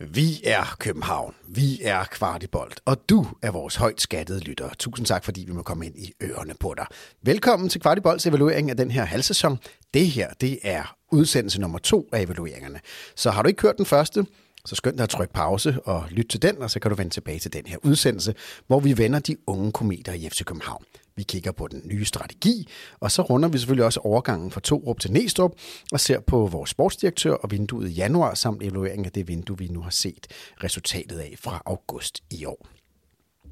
Vi er København, vi er Kvartibolt, og du er vores højt skattede lytter. Tusind tak, fordi vi må komme ind i ørerne på dig. Velkommen til Kvartibolts evaluering af den her halvsæson. Det her, det er udsendelse nummer to af evalueringerne. Så har du ikke hørt den første, så skynd dig at trykke pause og lyt til den, og så kan du vende tilbage til den her udsendelse, hvor vi vender de unge kometer i FC København. Vi kigger på den nye strategi, og så runder vi selvfølgelig også overgangen fra Torup til Næstrup og ser på vores sportsdirektør og vinduet i januar, samt evaluering af det vindue, vi nu har set resultatet af fra august i år.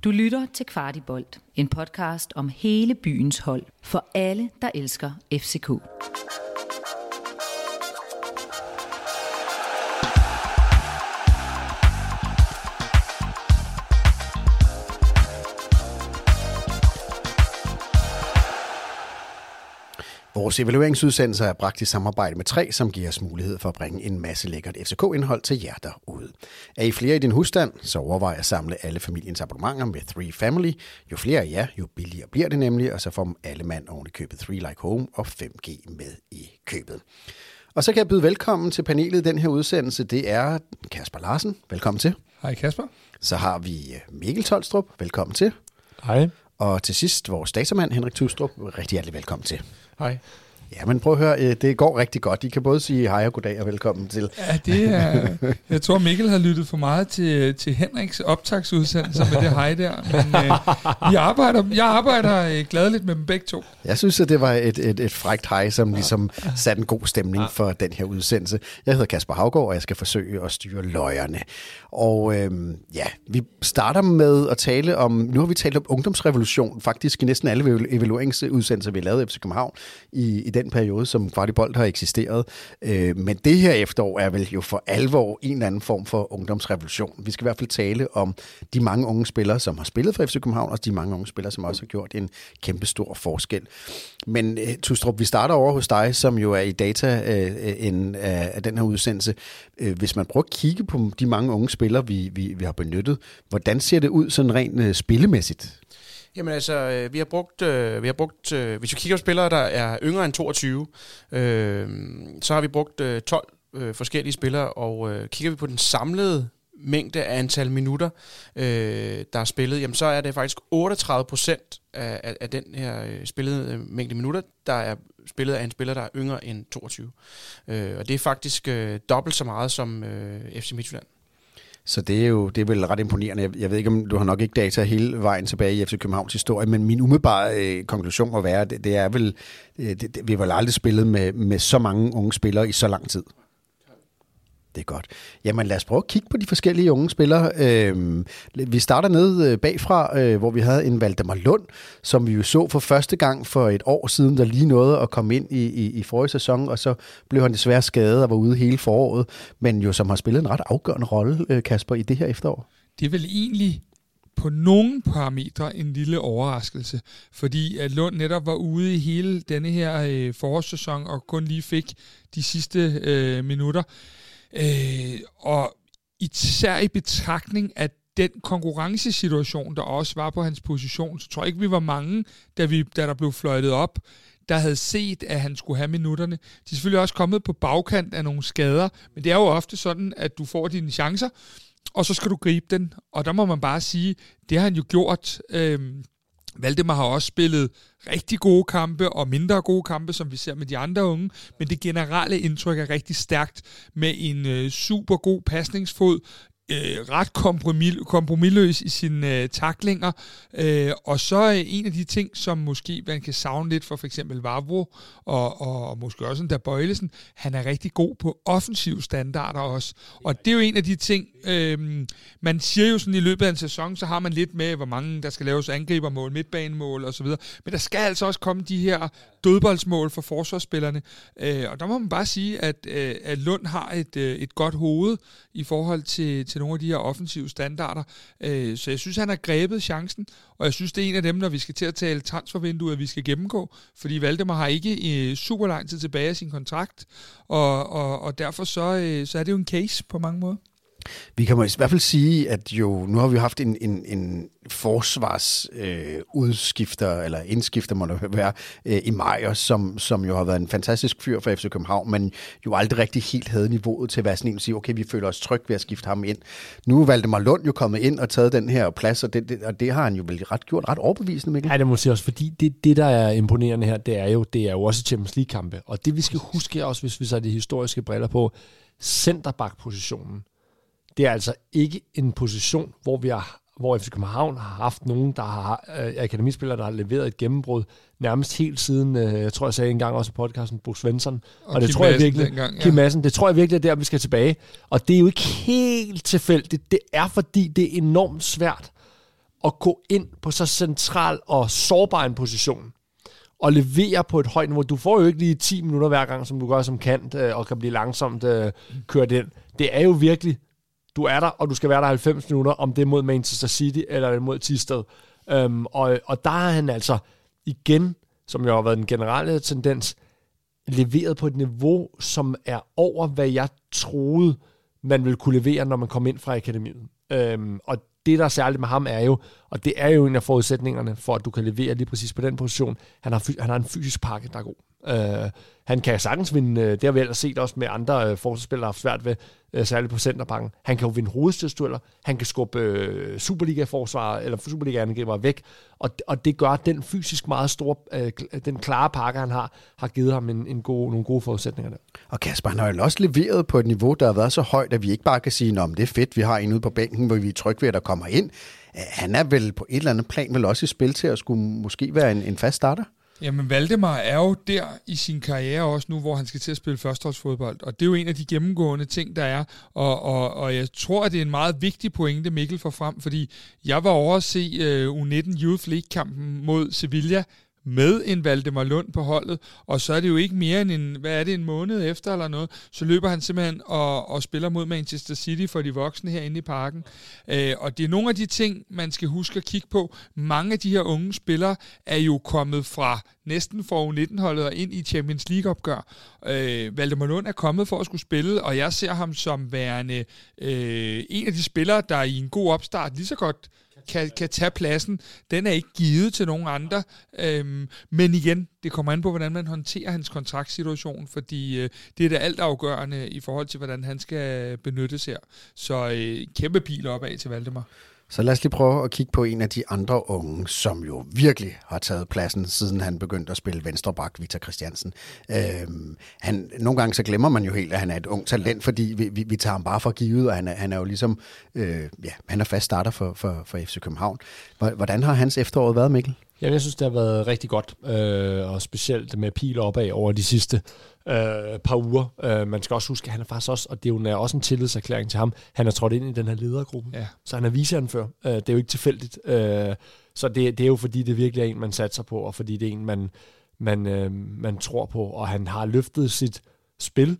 Du lytter til Kvartibolt, en podcast om hele byens hold for alle, der elsker FCK. Vores evalueringsudsendelser er bragt i samarbejde med tre, som giver os mulighed for at bringe en masse lækkert FCK-indhold til jer derude. Er I flere i din husstand, så overvej at samle alle familiens abonnementer med 3 Family. Jo flere af jer, jo billigere bliver det nemlig, og så får alle mand oven i købet 3 Like Home og 5G med i købet. Og så kan jeg byde velkommen til panelet i den her udsendelse. Det er Kasper Larsen. Velkommen til. Hej Kasper. Så har vi Mikkel Tolstrup. Velkommen til. Hej. Og til sidst vores datamand Henrik Tustrup. Rigtig hjertelig velkommen til. Hej. Ja, men prøv at høre, øh, det går rigtig godt. I kan både sige hej og goddag og velkommen til. Ja, det er... Jeg tror, Mikkel har lyttet for meget til, til Henriks optagsudsendelse med det hej der. Men øh, vi arbejder, jeg arbejder øh, gladeligt med dem begge to. Jeg synes, at det var et, et, et frækt hej, som ligesom satte en god stemning for den her udsendelse. Jeg hedder Kasper Havgård, og jeg skal forsøge at styre løjerne. Og øhm, ja, vi starter med at tale om, nu har vi talt om ungdomsrevolution, faktisk i næsten alle evalueringsudsendelser, vi har lavet i FC København i, i den periode, som Kvartibolt har eksisteret. Øh, men det her efterår er vel jo for alvor en eller anden form for ungdomsrevolution. Vi skal i hvert fald tale om de mange unge spillere, som har spillet for FC København, og de mange unge spillere, som også har gjort en kæmpe stor forskel. Men øh, Tustrup, vi starter over hos dig, som jo er i data øh, øh en, af, af den her udsendelse. Øh, hvis man prøver at kigge på de mange unge spillere, vi, vi, vi har benyttet, hvordan ser det ud sådan rent øh, spillemæssigt? Jamen altså, øh, vi har brugt, øh, vi har brugt øh, hvis vi kigger på spillere, der er yngre end 22, øh, så har vi brugt øh, 12 øh, forskellige spillere, og øh, kigger vi på den samlede mængde af antal minutter, øh, der er spillet, jamen så er det faktisk 38 procent af, af, af den her øh, spillede øh, mængde minutter, der er spillet af en spiller, der er yngre end 22. Øh, og det er faktisk øh, dobbelt så meget som øh, FC Midtjylland. Så det er jo det er vel ret imponerende. Jeg, jeg ved ikke, om du har nok ikke data hele vejen tilbage i FC Københavns historie, men min umiddelbare øh, konklusion må være, at det, det er vel, øh, det, det, vi har vel aldrig spillet med, med så mange unge spillere i så lang tid. Det er godt. Jamen lad os prøve at kigge på de forskellige unge spillere. Øh, vi starter ned øh, bagfra, øh, hvor vi havde en Valdemar Lund, som vi jo så for første gang for et år siden, der lige nåede at komme ind i, i, i forrige sæson, og så blev han desværre skadet og var ude hele foråret, men jo som har spillet en ret afgørende rolle, øh, Kasper, i det her efterår. Det er vel egentlig på nogle parametre en lille overraskelse, fordi at Lund netop var ude i hele denne her øh, forårssæson og kun lige fik de sidste øh, minutter. Øh, og især i betragtning af den konkurrencesituation, der også var på hans position, så tror jeg ikke, vi var mange, da, vi, da der blev fløjtet op, der havde set, at han skulle have minutterne. De er selvfølgelig også kommet på bagkant af nogle skader, men det er jo ofte sådan, at du får dine chancer, og så skal du gribe den. Og der må man bare sige, det har han jo gjort. Øh, Valdemar har også spillet rigtig gode kampe og mindre gode kampe, som vi ser med de andre unge, men det generelle indtryk er rigtig stærkt med en øh, super god pasningsfod, øh, ret kompromis, kompromilløs i sine øh, taklinger. Øh, og så øh, en af de ting, som måske man kan savne lidt for for eksempel Vavro og, og, og måske også der Bøjlesen, han er rigtig god på offensiv standarder også. Og det er jo en af de ting, øh, man siger jo sådan i løbet af en sæson, så har man lidt med, hvor mange der skal laves angribermål, midtbanemål osv. Men der skal altså også komme de her dødboldsmål for forsvarsspillerne. Øh, og der må man bare sige, at, øh, at Lund har et, øh, et godt hoved i forhold til, til nogle af de her offensive standarder. Øh, så jeg synes, han har grebet chancen, og jeg synes, det er en af dem, når vi skal til at tale transfervinduet, at vi skal gennemgå, fordi Valdemar har ikke øh, super lang tid tilbage af sin kontrakt, og, og, og derfor så, øh, så er det jo en case på mange måder. Vi kan i hvert fald sige, at jo nu har vi haft en, en, en forsvarsudskifter, øh, eller indskifter må det være, øh, i Majers, som, som jo har været en fantastisk fyr for FC København, men jo aldrig rigtig helt havde niveauet til at være sådan en, at sige, okay, vi føler os tryg ved at skifte ham ind. Nu er Valdemar Lund jo kommet ind og taget den her plads, og det, det, og det har han jo vel ret gjort ret overbevisende, Mikkel. Ja, det må sige også, fordi det, det, der er imponerende her, det er jo, det er jo også Champions League-kampe, og det vi skal huske også, hvis vi så de historiske briller på, centerback-positionen, det er altså ikke en position, hvor vi har hvor FC København har haft nogen, der har øh, akademispillere, der har leveret et gennembrud nærmest helt siden, øh, jeg tror jeg sagde engang også i podcasten, Bo Svensson. Og, og det Kim tror jeg virkelig, dengang, ja. Kim Madsen, det tror jeg virkelig er der, vi skal tilbage. Og det er jo ikke helt tilfældigt. Det er fordi, det er enormt svært at gå ind på så central og sårbar en position og levere på et højt niveau. Du får jo ikke lige 10 minutter hver gang, som du gør som kant, øh, og kan blive langsomt øh, kørt ind. Det er jo virkelig du er der, og du skal være der 90 minutter, om det er mod Manchester City eller mod Tisted. Øhm, og, og der har han altså igen, som jo har været den generelle tendens, leveret på et niveau, som er over, hvad jeg troede, man ville kunne levere, når man kom ind fra akademiet. Øhm, og det, der er særligt med ham, er jo, og det er jo en af forudsætningerne for, at du kan levere lige præcis på den position, han har, han har en fysisk pakke, der er god. Øh, han kan sagtens vinde, øh, det har vi ellers set også med andre øh, forsvarsspillere, der har haft svært ved, øh, særligt på centerbanken. Han kan jo vinde hovedstødstueller, han kan skubbe øh, Superliga-forsvar, eller Superliga-angriber væk, og, og det gør den fysisk meget store, øh, øh, den klare pakke, han har, har givet ham en, en god, nogle gode forudsætninger der. Og Kasper, han har jo også leveret på et niveau, der har været så højt, at vi ikke bare kan sige, at det er fedt, vi har en ude på bænken, hvor vi er trygge ved, at der kommer ind. Øh, han er vel på et eller andet plan vel også i spil til at skulle måske være en, en fast starter? Jamen, Valdemar er jo der i sin karriere også nu, hvor han skal til at spille førsteholdsfodbold. Og det er jo en af de gennemgående ting, der er. Og, og, og jeg tror, at det er en meget vigtig pointe, Mikkel får frem, fordi jeg var over at se øh, uh, U19 Youth League-kampen mod Sevilla med en Valdemar Lund på holdet, og så er det jo ikke mere end en, hvad er det, en måned efter eller noget, så løber han simpelthen og, og spiller mod Manchester City for de voksne herinde i parken. Øh, og det er nogle af de ting, man skal huske at kigge på. Mange af de her unge spillere er jo kommet fra næsten for U19-holdet og ind i Champions League-opgør. Øh, Valdemar Lund er kommet for at skulle spille, og jeg ser ham som værende øh, en af de spillere, der i en god opstart lige så godt kan, kan tage pladsen. Den er ikke givet til nogen andre. Øhm, men igen, det kommer an på, hvordan man håndterer hans kontraktsituation, fordi øh, det er det alt afgørende i forhold til, hvordan han skal benyttes her. Så øh, kæmpe pil opad til Valdemar. Så lad os lige prøve at kigge på en af de andre unge, som jo virkelig har taget pladsen, siden han begyndte at spille venstreback, Victor Christiansen. Øhm, han, nogle gange så glemmer man jo helt, at han er et ung talent, fordi vi, vi, vi tager ham bare for givet, og han er, han er jo ligesom, øh, ja, han er fast starter for, for, for FC København. Hvordan har hans efterår været, Mikkel? Jamen, jeg synes, det har været rigtig godt, øh, og specielt med pil opad over de sidste øh, par uger. Øh, man skal også huske, at han er faktisk også, og det er jo også en tillidserklæring til ham, han er trådt ind i den her ledergruppe. Ja. Så han er viceanfører. Øh, det er jo ikke tilfældigt. Øh, så det, det er jo fordi, det virkelig er en, man satser på, og fordi det er en, man, man, øh, man tror på, og han har løftet sit spil,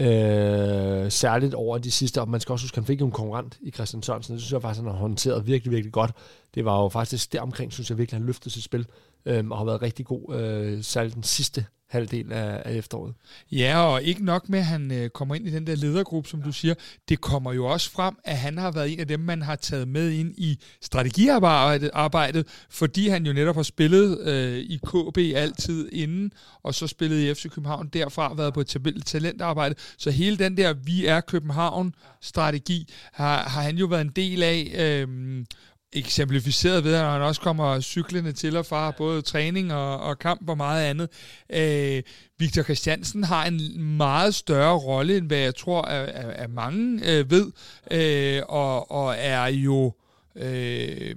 Øh, særligt over de sidste, og man skal også huske, at han fik jo en konkurrent i Christian Sørensen. Det synes jeg faktisk, han har håndteret virkelig, virkelig godt. Det var jo faktisk deromkring, synes jeg virkelig, han løftede sit spil, øh, og har været rigtig god, øh, særligt den sidste halvdel af, af efteråret. Ja, og ikke nok med, at han øh, kommer ind i den der ledergruppe, som ja. du siger. Det kommer jo også frem, at han har været en af dem, man har taget med ind i strategiarbejdet, arbejdet, fordi han jo netop har spillet øh, i KB altid inden, og så spillet i FC København derfra, været på et talentarbejde. Så hele den der Vi er København-strategi har, har han jo været en del af. Øh, eksemplificeret ved, at han også kommer cyklende til og fra både træning og, og kamp og meget andet. Øh, Victor Christiansen har en meget større rolle, end hvad jeg tror, at, at, at mange øh, ved, øh, og, og er jo øh,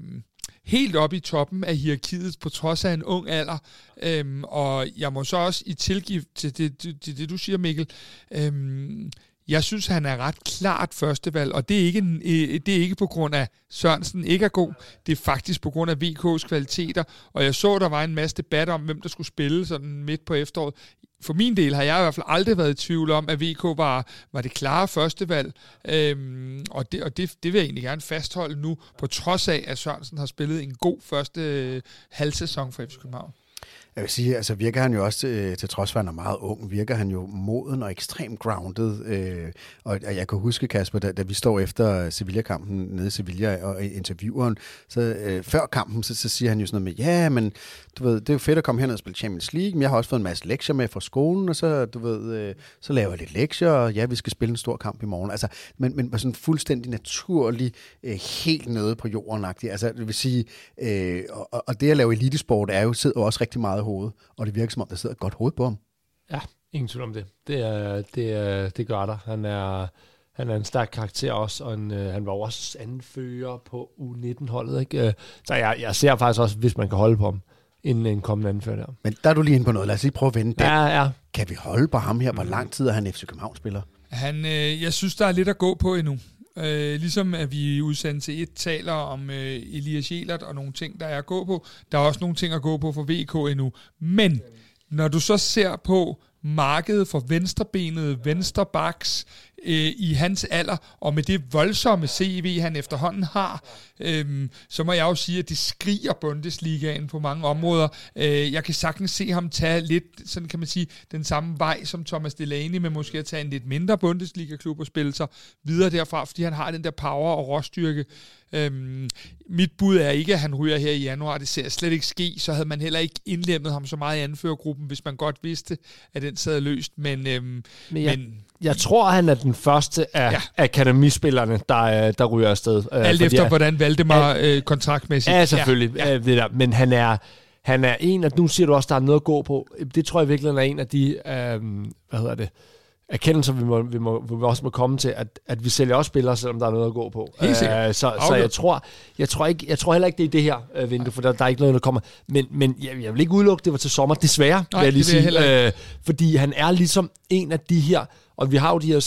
helt oppe i toppen af hierarkiet, på trods af en ung alder. Øh, og jeg må så også i tilgift til det, det, det, det du siger, Mikkel, øh, jeg synes, han er ret klart førstevalg, og det er, ikke, øh, det er ikke på grund af Sørensen ikke er god, det er faktisk på grund af VK's kvaliteter, og jeg så, der var en masse debat om, hvem der skulle spille sådan midt på efteråret. For min del har jeg i hvert fald aldrig været i tvivl om, at VK var, var det klare førstevalg, øhm, og, det, og det, det vil jeg egentlig gerne fastholde nu, på trods af, at Sørensen har spillet en god første øh, halvsæson for FC København. Jeg vil sige, altså virker han jo også, til, til trods for at han er meget ung, virker han jo moden og ekstremt grounded. Øh, og, og jeg kan huske, Kasper, da, da vi står efter Sevilla-kampen nede i Sevilla og intervieweren, så øh, før kampen, så, så siger han jo sådan noget med, ja, men du ved, det er jo fedt at komme hen og spille Champions League, men jeg har også fået en masse lektier med fra skolen, og så, du ved, øh, så laver jeg lidt lektier, og ja, vi skal spille en stor kamp i morgen. Altså, men, men sådan fuldstændig naturlig, øh, helt nede på jorden -agtig. Altså, det vil sige, øh, og, og det at lave elitesport er jo, sidder jo også rigtig meget i hovedet, og det virker som om, der sidder et godt hoved på ham. Ja, ingen tvivl om det. Det, er, det, er, det gør der. Han er, han er en stærk karakter også, og en, øh, han var også anfører på U19-holdet. Ikke? Øh, så jeg, jeg ser faktisk også, hvis man kan holde på ham, en, en kommende anfører der. Men der er du lige inde på noget. Lad os lige prøve at vende den. Ja, ja. Kan vi holde på ham her? Hvor lang tid er han FC København-spiller? Han, øh, jeg synes, der er lidt at gå på endnu. Øh, ligesom at vi i udsendelse 1 taler om øh, Elias Jelert og nogle ting, der er at gå på. Der er også nogle ting at gå på for VK endnu. Men når du så ser på markedet for venstrebenet, venstrebaks øh, i hans alder, og med det voldsomme CV, han efterhånden har, øh, så må jeg jo sige, at det skriger Bundesligaen på mange områder. Øh, jeg kan sagtens se ham tage lidt, sådan kan man sige, den samme vej som Thomas Delaney, men måske at tage en lidt mindre Bundesliga-klub og spille sig videre derfra, fordi han har den der power og råstyrke. Øhm, mit bud er ikke, at han ryger her i januar. Det ser slet ikke ske. Så havde man heller ikke indlemmet ham så meget i anførergruppen, hvis man godt vidste, at den sad løst. Men, øhm, men, jeg, men jeg tror, han er den første af ja. akademispillerne, der, der ryger afsted. Øh, Alt efter, jeg, hvordan Valdemar øh, kontraktmæssigt. Ja, selvfølgelig. Ja. Det der. Men han er, han er en, at nu siger du også, der er noget at gå på. Det tror jeg virkelig er en af de, øh, hvad hedder det, erkendelser, vi, må, vi, må, vi også må komme til, at, at vi sælger også spillere, selvom der er noget at gå på. Helt sikkert. Uh, så, så jeg tror, jeg tror ikke, jeg tror heller ikke det er det her uh, vindue, for der, der er ikke noget, der kommer. Men, men jeg, jeg vil ikke udelukke, det var til sommer, desværre, Nej, vil jeg lige sige. Uh, fordi han er ligesom en af de her, og vi har jo de her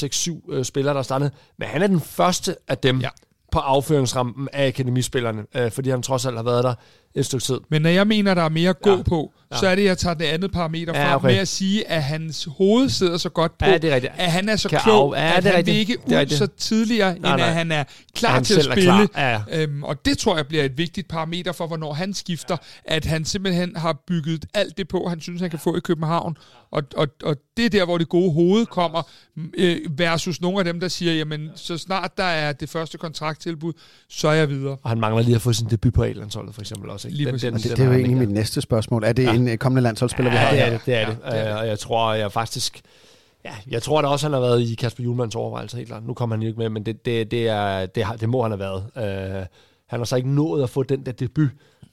6-7 uh, spillere, der er startet, men han er den første af dem, ja på afføringsrampen af akademispillerne, øh, fordi han trods alt har været der et stykke tid. Men når jeg mener, der er mere gå ja. på, ja. så er det, at jeg tager det andet parameter ja, frem okay. med at sige, at hans hoved sidder så godt på, ja, det er rigtigt. at han er så kan klog, af, ja, at han rigtigt. ikke ud så tidligere, nej, end nej. at han er klar han til at spille. Ja, ja. Øhm, og det tror jeg bliver et vigtigt parameter for, hvornår han skifter, at han simpelthen har bygget alt det på, han synes, han kan få i København. Og, og, og det er der, hvor det gode hoved kommer, øh, versus nogle af dem, der siger, jamen, så snart der er det første kontrakttilbud, så er jeg videre. Og han mangler lige at få sin debut på A-landsholdet, for eksempel også. Ikke? Lige den, den, det, det er jo egentlig mit næste spørgsmål. Er det ja. en kommende landsholdsspiller, ja, vi har? det er det. det, er det. Ja, det, er det. Og jeg tror, jeg faktisk... Ja, jeg tror da også, han har været i Kasper Julmans overvejelser, helt klart. Nu kommer han jo ikke med, men det, det, det, er, det, har, det må han have været. Uh, han har så ikke nået at få den der debut,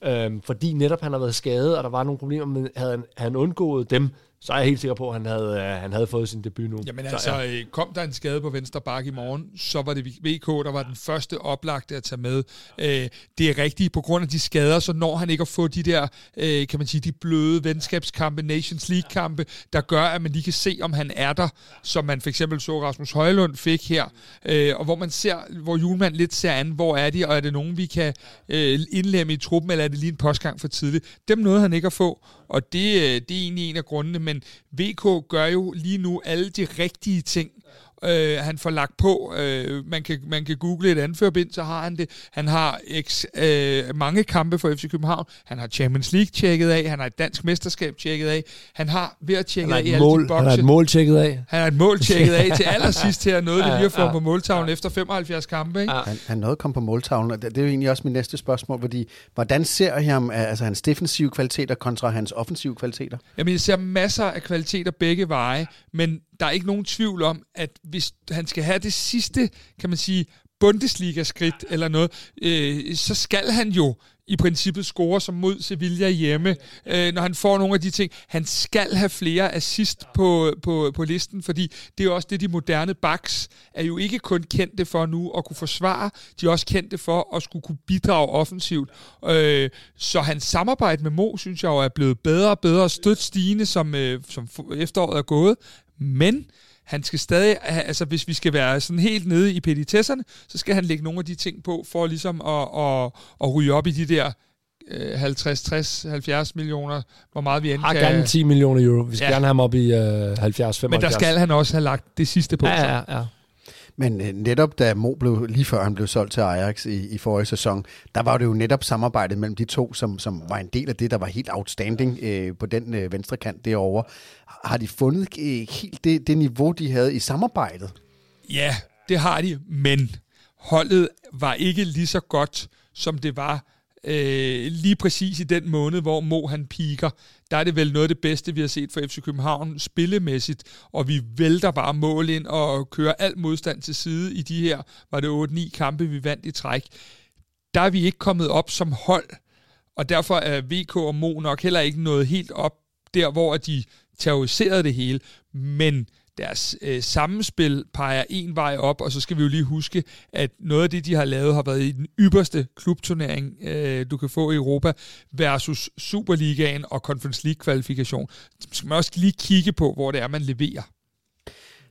uh, fordi netop han har været skadet, og der var nogle problemer, men havde han, havde han undgået dem, så er jeg helt sikker på, at han havde, uh, han havde fået sin debut nu. Jamen så, altså, ja. Øh, kom der en skade på venstre bakke i morgen, så var det VK, der var den første oplagte at tage med. Uh, det er rigtigt, på grund af de skader, så når han ikke at få de der, uh, kan man sige, de bløde venskabskampe, Nations League-kampe, der gør, at man lige kan se, om han er der, som man for eksempel så Rasmus Højlund fik her, uh, og hvor man ser, hvor Julemand lidt ser an, hvor er de, og er det nogen, vi kan uh, indlemme i truppen, eller er det lige en postgang for tidligt. Dem nåede han ikke at få, og det, øh, det er egentlig en af grundene, men VK gør jo lige nu alle de rigtige ting, øh, han får lagt på. Øh, man, kan, man kan google et anførbind, så har han det. Han har x, øh, mange kampe for FC København. Han har Champions League tjekket af. Han har et dansk mesterskab tjekket af. Han har ved at tjekke af i alle de bokse. Han har et mål tjekket af. Han har et mål tjekket af til allersidst her. Noget, det lige få på måltavlen efter 75 kampe. Ikke? Han, han nåede at komme på måltavlen, og det, det er jo egentlig også mit næste spørgsmål, fordi hvordan ser I ham, altså hans defensive kvaliteter kontra hans offensive kvaliteter? Jamen, jeg ser masser af kvaliteter begge veje, men der er ikke nogen tvivl om, at hvis han skal have det sidste, kan man sige, Bundesliga-skridt eller noget, øh, så skal han jo i princippet score som mod Sevilla hjemme, øh, når han får nogle af de ting. Han skal have flere assist på, på, på listen, fordi det er også det, de moderne backs er jo ikke kun kendte for nu at kunne forsvare, de er også kendte for at skulle kunne bidrage offensivt. Øh, så hans samarbejde med Mo, synes jeg jo er blevet bedre og bedre, stødt stigende, som, øh, som efteråret er gået. Men han skal stadig, altså hvis vi skal være sådan helt nede i petitesserne, så skal han lægge nogle af de ting på, for ligesom at, at, at ryge op i de der 50, 60, 70 millioner, hvor meget vi end kan... gerne 10 millioner euro. Vi skal ja. gerne have ham op i uh, 70, 75. Men der skal han også have lagt det sidste på. Ja, ja, ja. Men øh, netop da Mo blev, lige før han blev solgt til Ajax i, i forrige sæson, der var det jo netop samarbejdet mellem de to, som, som var en del af det, der var helt outstanding øh, på den øh, venstre kant derovre. Har de fundet øh, helt det, det niveau, de havde i samarbejdet? Ja, det har de, men holdet var ikke lige så godt, som det var øh, lige præcis i den måned, hvor Mo han piker, der er det vel noget af det bedste, vi har set for FC København spillemæssigt, og vi vælter bare mål ind og kører alt modstand til side i de her, var det 8-9 kampe, vi vandt i træk. Der er vi ikke kommet op som hold, og derfor er VK og Mo nok heller ikke nået helt op der, hvor de terroriserede det hele, men deres øh, sammenspil peger en vej op, og så skal vi jo lige huske, at noget af det, de har lavet, har været i den ypperste klubturnering, øh, du kan få i Europa, versus Superligaen og Conference League-kvalifikation. Så skal man også lige kigge på, hvor det er, man leverer.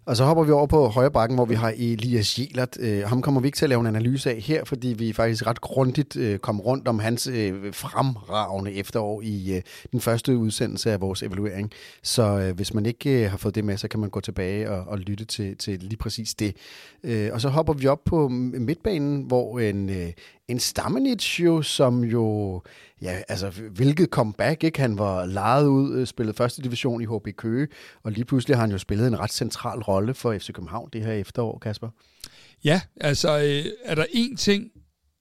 Og så hopper vi over på højre bakken, hvor vi har Elias Jelert. Øh, ham kommer vi ikke til at lave en analyse af her, fordi vi faktisk ret grundigt øh, kom rundt om hans øh, fremragende efterår i øh, den første udsendelse af vores evaluering. Så øh, hvis man ikke øh, har fået det med, så kan man gå tilbage og, og lytte til, til lige præcis det. Øh, og så hopper vi op på midtbanen, hvor en, øh, en Stamenic jo, som jo, ja, altså hvilket comeback, ikke? Han var lejet ud, spillede spillet første division i HB Køge, og lige pludselig har han jo spillet en ret central rolle for FC København det her efterår, Kasper. Ja, altså øh, er der en ting,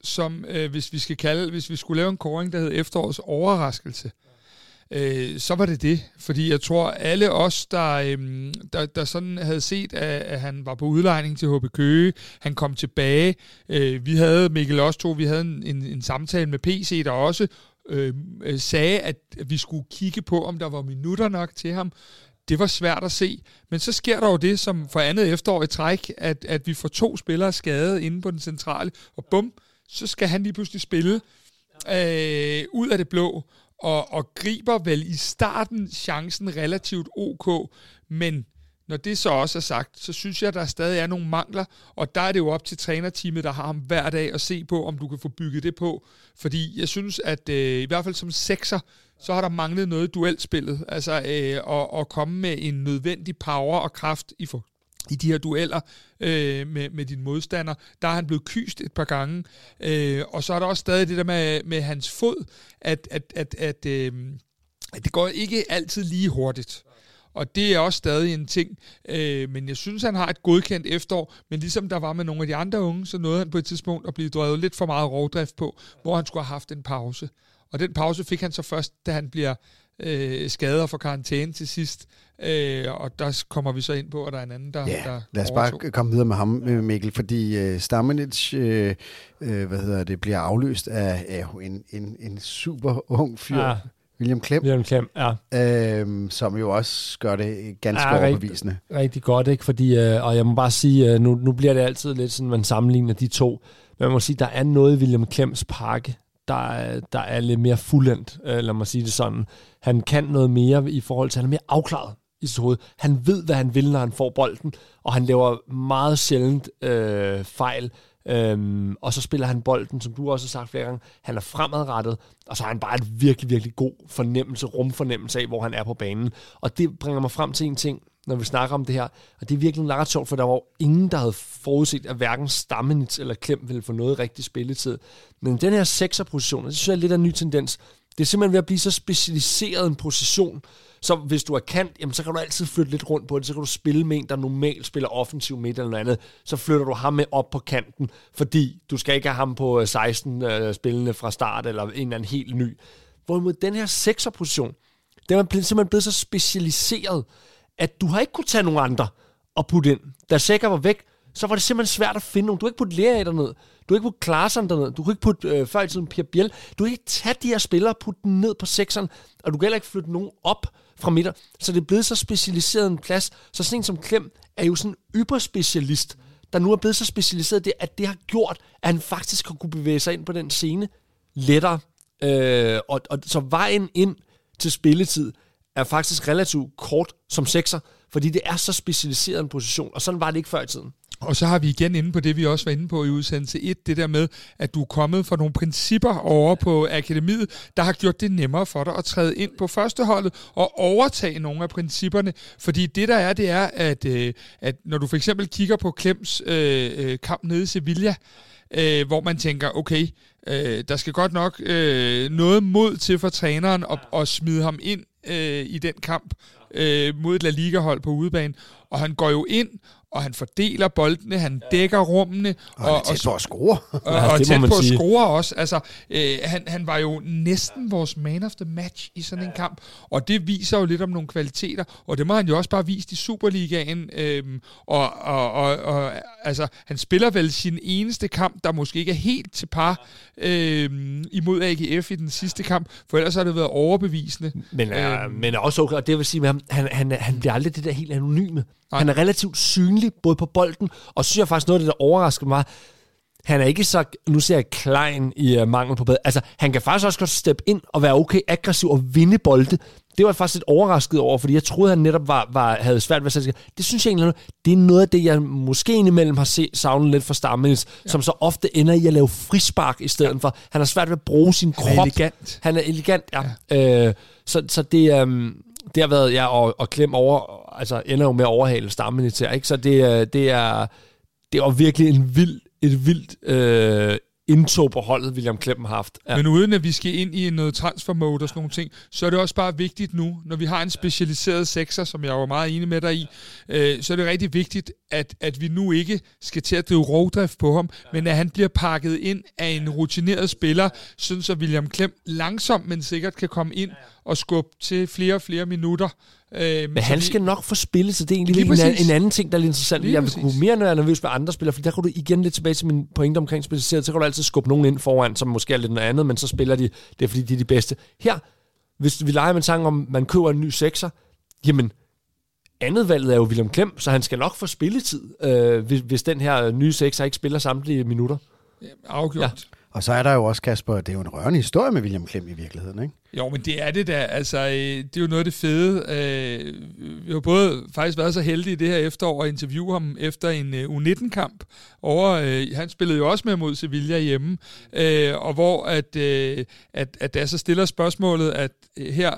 som øh, hvis vi skal kalde, hvis vi skulle lave en koring, der hedder efterårets overraskelse, øh, så var det det. Fordi jeg tror, alle os, der, øh, der, der sådan havde set, at, at han var på udlejning til HB Køge, han kom tilbage. Øh, vi havde, Mikkel også to, vi havde en, en, en samtale med PC, der også øhm, øh, sagde, at vi skulle kigge på, om der var minutter nok til ham. Det var svært at se. Men så sker der jo det, som for andet efterår i træk, at, at vi får to spillere skadet inde på den centrale, og bum, så skal han lige pludselig spille øh, ud af det blå og, og griber vel i starten chancen relativt ok, men når det så også er sagt, så synes jeg, at der stadig er nogle mangler, og der er det jo op til trænerteamet, der har ham hver dag at se på, om du kan få bygget det på. Fordi jeg synes, at øh, i hvert fald som sekser, så har der manglet noget i duelspillet. Altså øh, at, at komme med en nødvendig power og kraft i, for, i de her dueller øh, med, med din modstander. Der er han blevet kyst et par gange. Øh, og så er der også stadig det der med, med hans fod, at, at, at, at, øh, at det går ikke altid lige hurtigt. Og det er også stadig en ting. Øh, men jeg synes, han har et godkendt efterår. Men ligesom der var med nogle af de andre unge, så nåede han på et tidspunkt at blive drevet lidt for meget rovdrift på, hvor han skulle have haft en pause. Og den pause fik han så først, da han bliver øh, skadet og får karantæne til sidst. Øh, og der kommer vi så ind på, at der er en anden, der, ja, der lad os bare komme videre med ham, øh, Mikkel, fordi øh, Stamenic øh, øh, hvad hedder det, bliver afløst af, af en, en, en super ung fyr. Ja. William Klem, William Klem ja. øhm, som jo også gør det ganske ja, overbevisende. Rigtig, rigtig godt, ikke? Fordi, øh, og jeg må bare sige, øh, nu, nu bliver det altid lidt sådan, man sammenligner de to, men man må sige, der er noget i William Klems pakke, der, der er lidt mere fuldendt, øh, lad mig sige det sådan. Han kan noget mere i forhold til, han er mere afklaret i sit hoved. Han ved, hvad han vil, når han får bolden, og han laver meget sjældent øh, fejl. Øhm, og så spiller han bolden, som du også har sagt flere gange, han er fremadrettet, og så har han bare et virkelig, virkelig god fornemmelse, rumfornemmelse af, hvor han er på banen. Og det bringer mig frem til en ting, når vi snakker om det her, og det er virkelig ret sjovt, for der var jo ingen, der havde forudset, at hverken Stammenitz eller Klem ville få noget rigtig spilletid. Men den her sekserposition, det synes jeg er lidt af en ny tendens. Det er simpelthen ved at blive så specialiseret en position, så hvis du er kant, jamen, så kan du altid flytte lidt rundt på det. Så kan du spille med en, der normalt spiller offensiv midt eller noget andet. Så flytter du ham med op på kanten, fordi du skal ikke have ham på øh, 16 øh, spillende fra start, eller en eller anden helt ny. Hvorimod den her sekserposition, den er simpelthen blevet så specialiseret, at du har ikke kunne tage nogen andre og putte ind. Da Sækker var væk, så var det simpelthen svært at finde nogen. Du har ikke putte Lea derned. Du har ikke putte Klaarsson derned. Du kan ikke putte øh, før i tiden Pierre Biel. Du kan ikke tage de her spillere og putte dem ned på sekseren, og du kan heller ikke flytte nogen op fra midter. Så det er blevet så specialiseret en plads. Så sådan en som Klem er jo sådan en yberspecialist, der nu er blevet så specialiseret, det, at det har gjort, at han faktisk har kunne bevæge sig ind på den scene lettere. Øh, og, og så vejen ind til spilletid er faktisk relativt kort som sekser, fordi det er så specialiseret en position, og sådan var det ikke før i tiden. Og så har vi igen inde på det, vi også var inde på i udsendelse 1, det der med, at du er kommet fra nogle principper over på akademiet, der har gjort det nemmere for dig at træde ind på førsteholdet og overtage nogle af principperne. Fordi det der er, det er, at, øh, at når du for eksempel kigger på Klems øh, øh kamp nede i Sevilla, øh, hvor man tænker, okay, øh, der skal godt nok øh, noget mod til for træneren at, at smide ham ind øh, i den kamp øh, mod et La Liga-hold på udebane. Og han går jo ind, og han fordeler boldene, han dækker rummene. Og, og han er tæt på at score. Og, og, og tæt på at score også. Altså, øh, han, han var jo næsten vores man of the match i sådan en kamp, og det viser jo lidt om nogle kvaliteter, og det må han jo også bare vise i Superligaen. Øh, og, og, og, og altså, han spiller vel sin eneste kamp, der måske ikke er helt til par øh, imod AGF i den sidste kamp, for ellers har det været overbevisende. Men, øh, øh, men også og det vil sige, at han, han, han bliver aldrig det der helt anonyme. Nej. Han er relativt synlig, både på bolden, og synes jeg faktisk noget af det, der overrasker mig, han er ikke så, nu ser jeg Klein i uh, mangel på bedre. Altså, han kan faktisk også godt steppe ind og være okay aggressiv og vinde bolde. Det var jeg faktisk lidt overrasket over, fordi jeg troede, han netop var, var, havde svært ved at Det synes jeg egentlig, det er noget af det, jeg måske indimellem har set savnet lidt for Stammelis, ja. som så ofte ender i at lave frispark i stedet ja. for. Han har svært ved at bruge sin krop. Han er elegant. Han er elegant, ja. ja. Øh, så, så det, um, det har været, ja, og, og klem over, altså ender jo med at overhale stammilitær, ikke? Så det, det er, det var virkelig en vild, et vildt øh, indtog på holdet, William Kleppen har haft. Ja. Men uden at vi skal ind i noget transfer mode og sådan nogle ting, så er det også bare vigtigt nu, når vi har en specialiseret sekser, som jeg var meget enig med dig i, øh, så er det rigtig vigtigt, at, at vi nu ikke skal til at drive rovdrift på ham, men at han bliver pakket ind af en rutineret spiller, sådan så William Klem langsomt, men sikkert kan komme ind og skubbe til flere og flere minutter. Øh, men han skal nok få spillet, så det er egentlig en, en anden ting, der er lidt interessant. Lige jeg vil kunne mere være nervøs med andre spillere, for der kan du igen lidt tilbage til min pointe omkring specialiseret, så kan du altid skubbe nogen ind foran, som måske er lidt noget andet, men så spiller de, det er fordi, de er de bedste. Her, hvis vi leger med en sang om, man køber en ny sekser, jamen, andet valget er jo William Klem, så han skal nok få spilletid, øh, hvis, hvis den her nye sekser ikke spiller samtlige minutter. Ja, afgjort. Ja. Og så er der jo også, Kasper, det er jo en rørende historie med William Klem i virkeligheden, ikke? Jo, men det er det da. Altså, øh, det er jo noget af det fede. Øh, vi har både faktisk været så heldige det her efterår at interviewe ham efter en øh, U19-kamp. Over, han spillede jo også med mod Sevilla hjemme, og hvor at, at, at der så stiller spørgsmålet, at her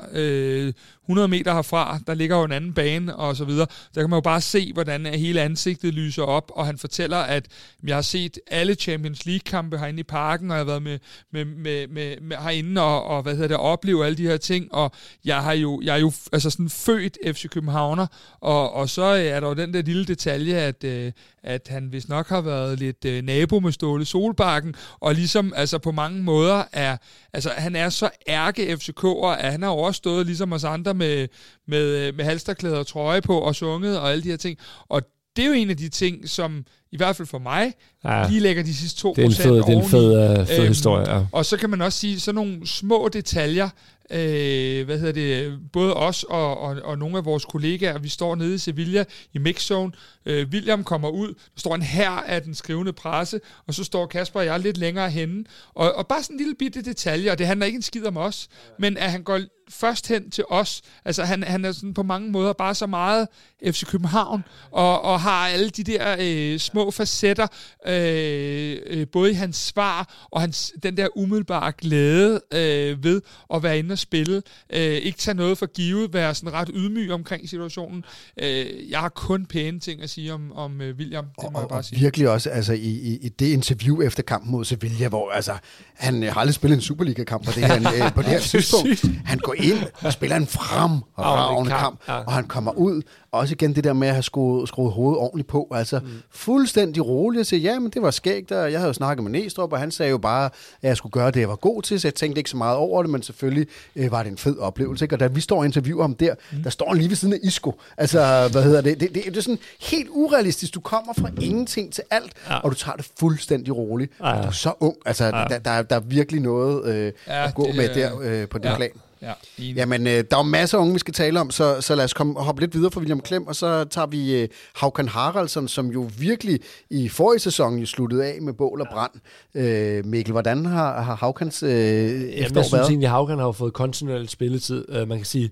100 meter herfra, der ligger jo en anden bane og så videre. Der kan man jo bare se, hvordan hele ansigtet lyser op, og han fortæller, at jeg har set alle Champions League-kampe herinde i parken, og jeg har været med, med, med, med, med herinde og, og hvad hedder det, opleve alle de her ting, og jeg, har jo, jeg er jo altså sådan født FC Københavner, og, og så øh, er der jo den der lille detalje, at, øh, at han vist nok har været lidt øh, nabo med Ståle Solbakken, og ligesom altså på mange måder er, altså han er så ærke FCK'er, at han har også stået ligesom os andre med, med, øh, med halsterklæder og trøje på og sunget og alle de her ting, og det er jo en af de ting, som i hvert fald for mig, ja. lige lægger de sidste 2% det er en fed, Det er en fed, uh, fed øhm, historie, ja. Og så kan man også sige, sådan nogle små detaljer, øh, hvad hedder det, både os og, og, og nogle af vores kollegaer, vi står nede i Sevilla i mixzone, øh, William kommer ud, der står en her af den skrivende presse, og så står Kasper og jeg lidt længere henne, og, og bare sådan en lille bitte detalje, og det handler ikke en skid om os, men at han går først hen til os. Altså han, han er sådan på mange måder bare så meget FC København, og, og har alle de der øh, små facetter, øh, øh, både i hans svar, og hans, den der umiddelbare glæde øh, ved at være inde og spille. Øh, ikke tage noget for givet, være sådan ret ydmyg omkring situationen. Øh, jeg har kun pæne ting at sige om, om uh, William, det må og, jeg bare sige. Og virkelig også altså, i, i, i det interview efter kampen mod Sevilla, hvor altså, han har aldrig spillet en Superliga-kamp på det her, øh, på det her tidspunkt. Han går ind og spiller en fremragende kamp, og han kommer ud, også igen det der med at have skruet, skruet hovedet ordentligt på, altså mm. fuldstændig roligt og sige, ja, men det var skægt, og jeg havde jo snakket med Næstrup, og han sagde jo bare, at jeg skulle gøre det, jeg var god til, så jeg tænkte ikke så meget over det, men selvfølgelig øh, var det en fed oplevelse, ikke? og da vi står og interviewer ham der, mm. der står han lige ved siden af Isco, altså, hvad hedder det, det, det, det er sådan helt urealistisk, du kommer fra ingenting til alt, ja. og du tager det fuldstændig roligt, ja, ja. du er så ung, altså, ja. der, der, der er virkelig noget øh, ja, at gå det, med der øh, på det ja. plan. Ja, Jamen, øh, der er masser af unge, vi skal tale om, så, så lad os komme og hoppe lidt videre fra William Klem, og så tager vi øh, Haukan Haraldsson, som jo virkelig i forrige sæson jo sluttede af med bål og brand. Øh, Mikkel, hvordan har, har Haukans øh, efterår Jeg synes egentlig, at Haukan har fået kontinuerlig spilletid. Uh, man kan sige,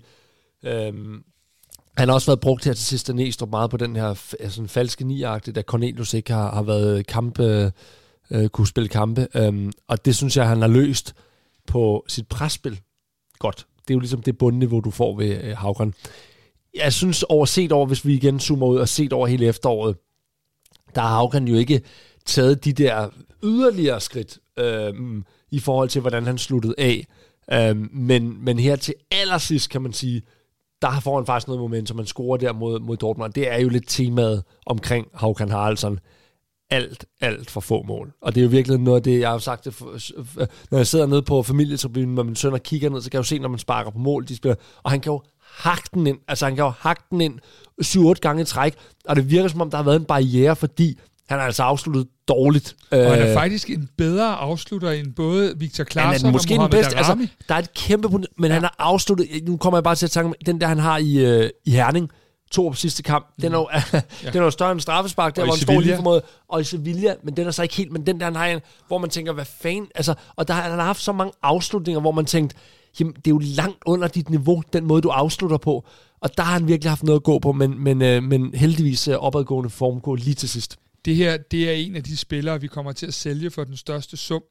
øh, Han har også været brugt her til sidst af Næstrup meget på den her sådan falske niagte, da Cornelius ikke har, har været kampe, øh, kunne spille kampe. Um, og det synes jeg, han har løst på sit presspil godt. Det er jo ligesom det bundniveau, du får ved øh, Havgren. Jeg synes over set over, hvis vi igen zoomer ud og set over hele efteråret, der har Havgren jo ikke taget de der yderligere skridt øh, i forhold til, hvordan han sluttede af. Øh, men, men her til allersidst, kan man sige, der får han faktisk noget moment, som man scorer der mod, mod Dortmund. Det er jo lidt temaet omkring Havkan Haraldsson. Alt, alt for få mål. Og det er jo virkelig noget af det, jeg har sagt, det for, når jeg sidder nede på familietribunen med min søn og kigger ned, så kan jeg jo se, når man sparker på mål, de spiller, og han kan jo hakke den ind, altså han kan jo hakke den ind 7-8 gange i træk, og det virker som om, der har været en barriere, fordi han har altså afsluttet dårligt. Og han er faktisk en bedre afslutter end både Victor Klaarsson han er måske og den bedste. Altså, der er et kæmpe men ja. han har afsluttet, nu kommer jeg bare til at tænke, den der han har i, øh, i Herning, to på sidste kamp, mm. den, er jo, ja. den er jo større end straffespark, der Og hvor han står lige for måde, og i Sevilla, men den er så ikke helt, men den der han har, hvor man tænker, hvad fanden, altså, og der har han har haft så mange afslutninger, hvor man tænkte, jamen, det er jo langt under dit niveau, den måde, du afslutter på, og der har han virkelig haft noget at gå på, men, men, øh, men heldigvis øh, opadgående form går lige til sidst. Det her, det er en af de spillere, vi kommer til at sælge for den største sum.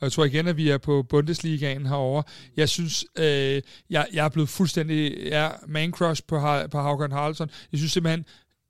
Og jeg tror igen, at vi er på Bundesligaen herover. Jeg synes, øh, jeg, jeg er blevet fuldstændig ja, man crush på, på Haugen Haraldsson. Jeg synes simpelthen,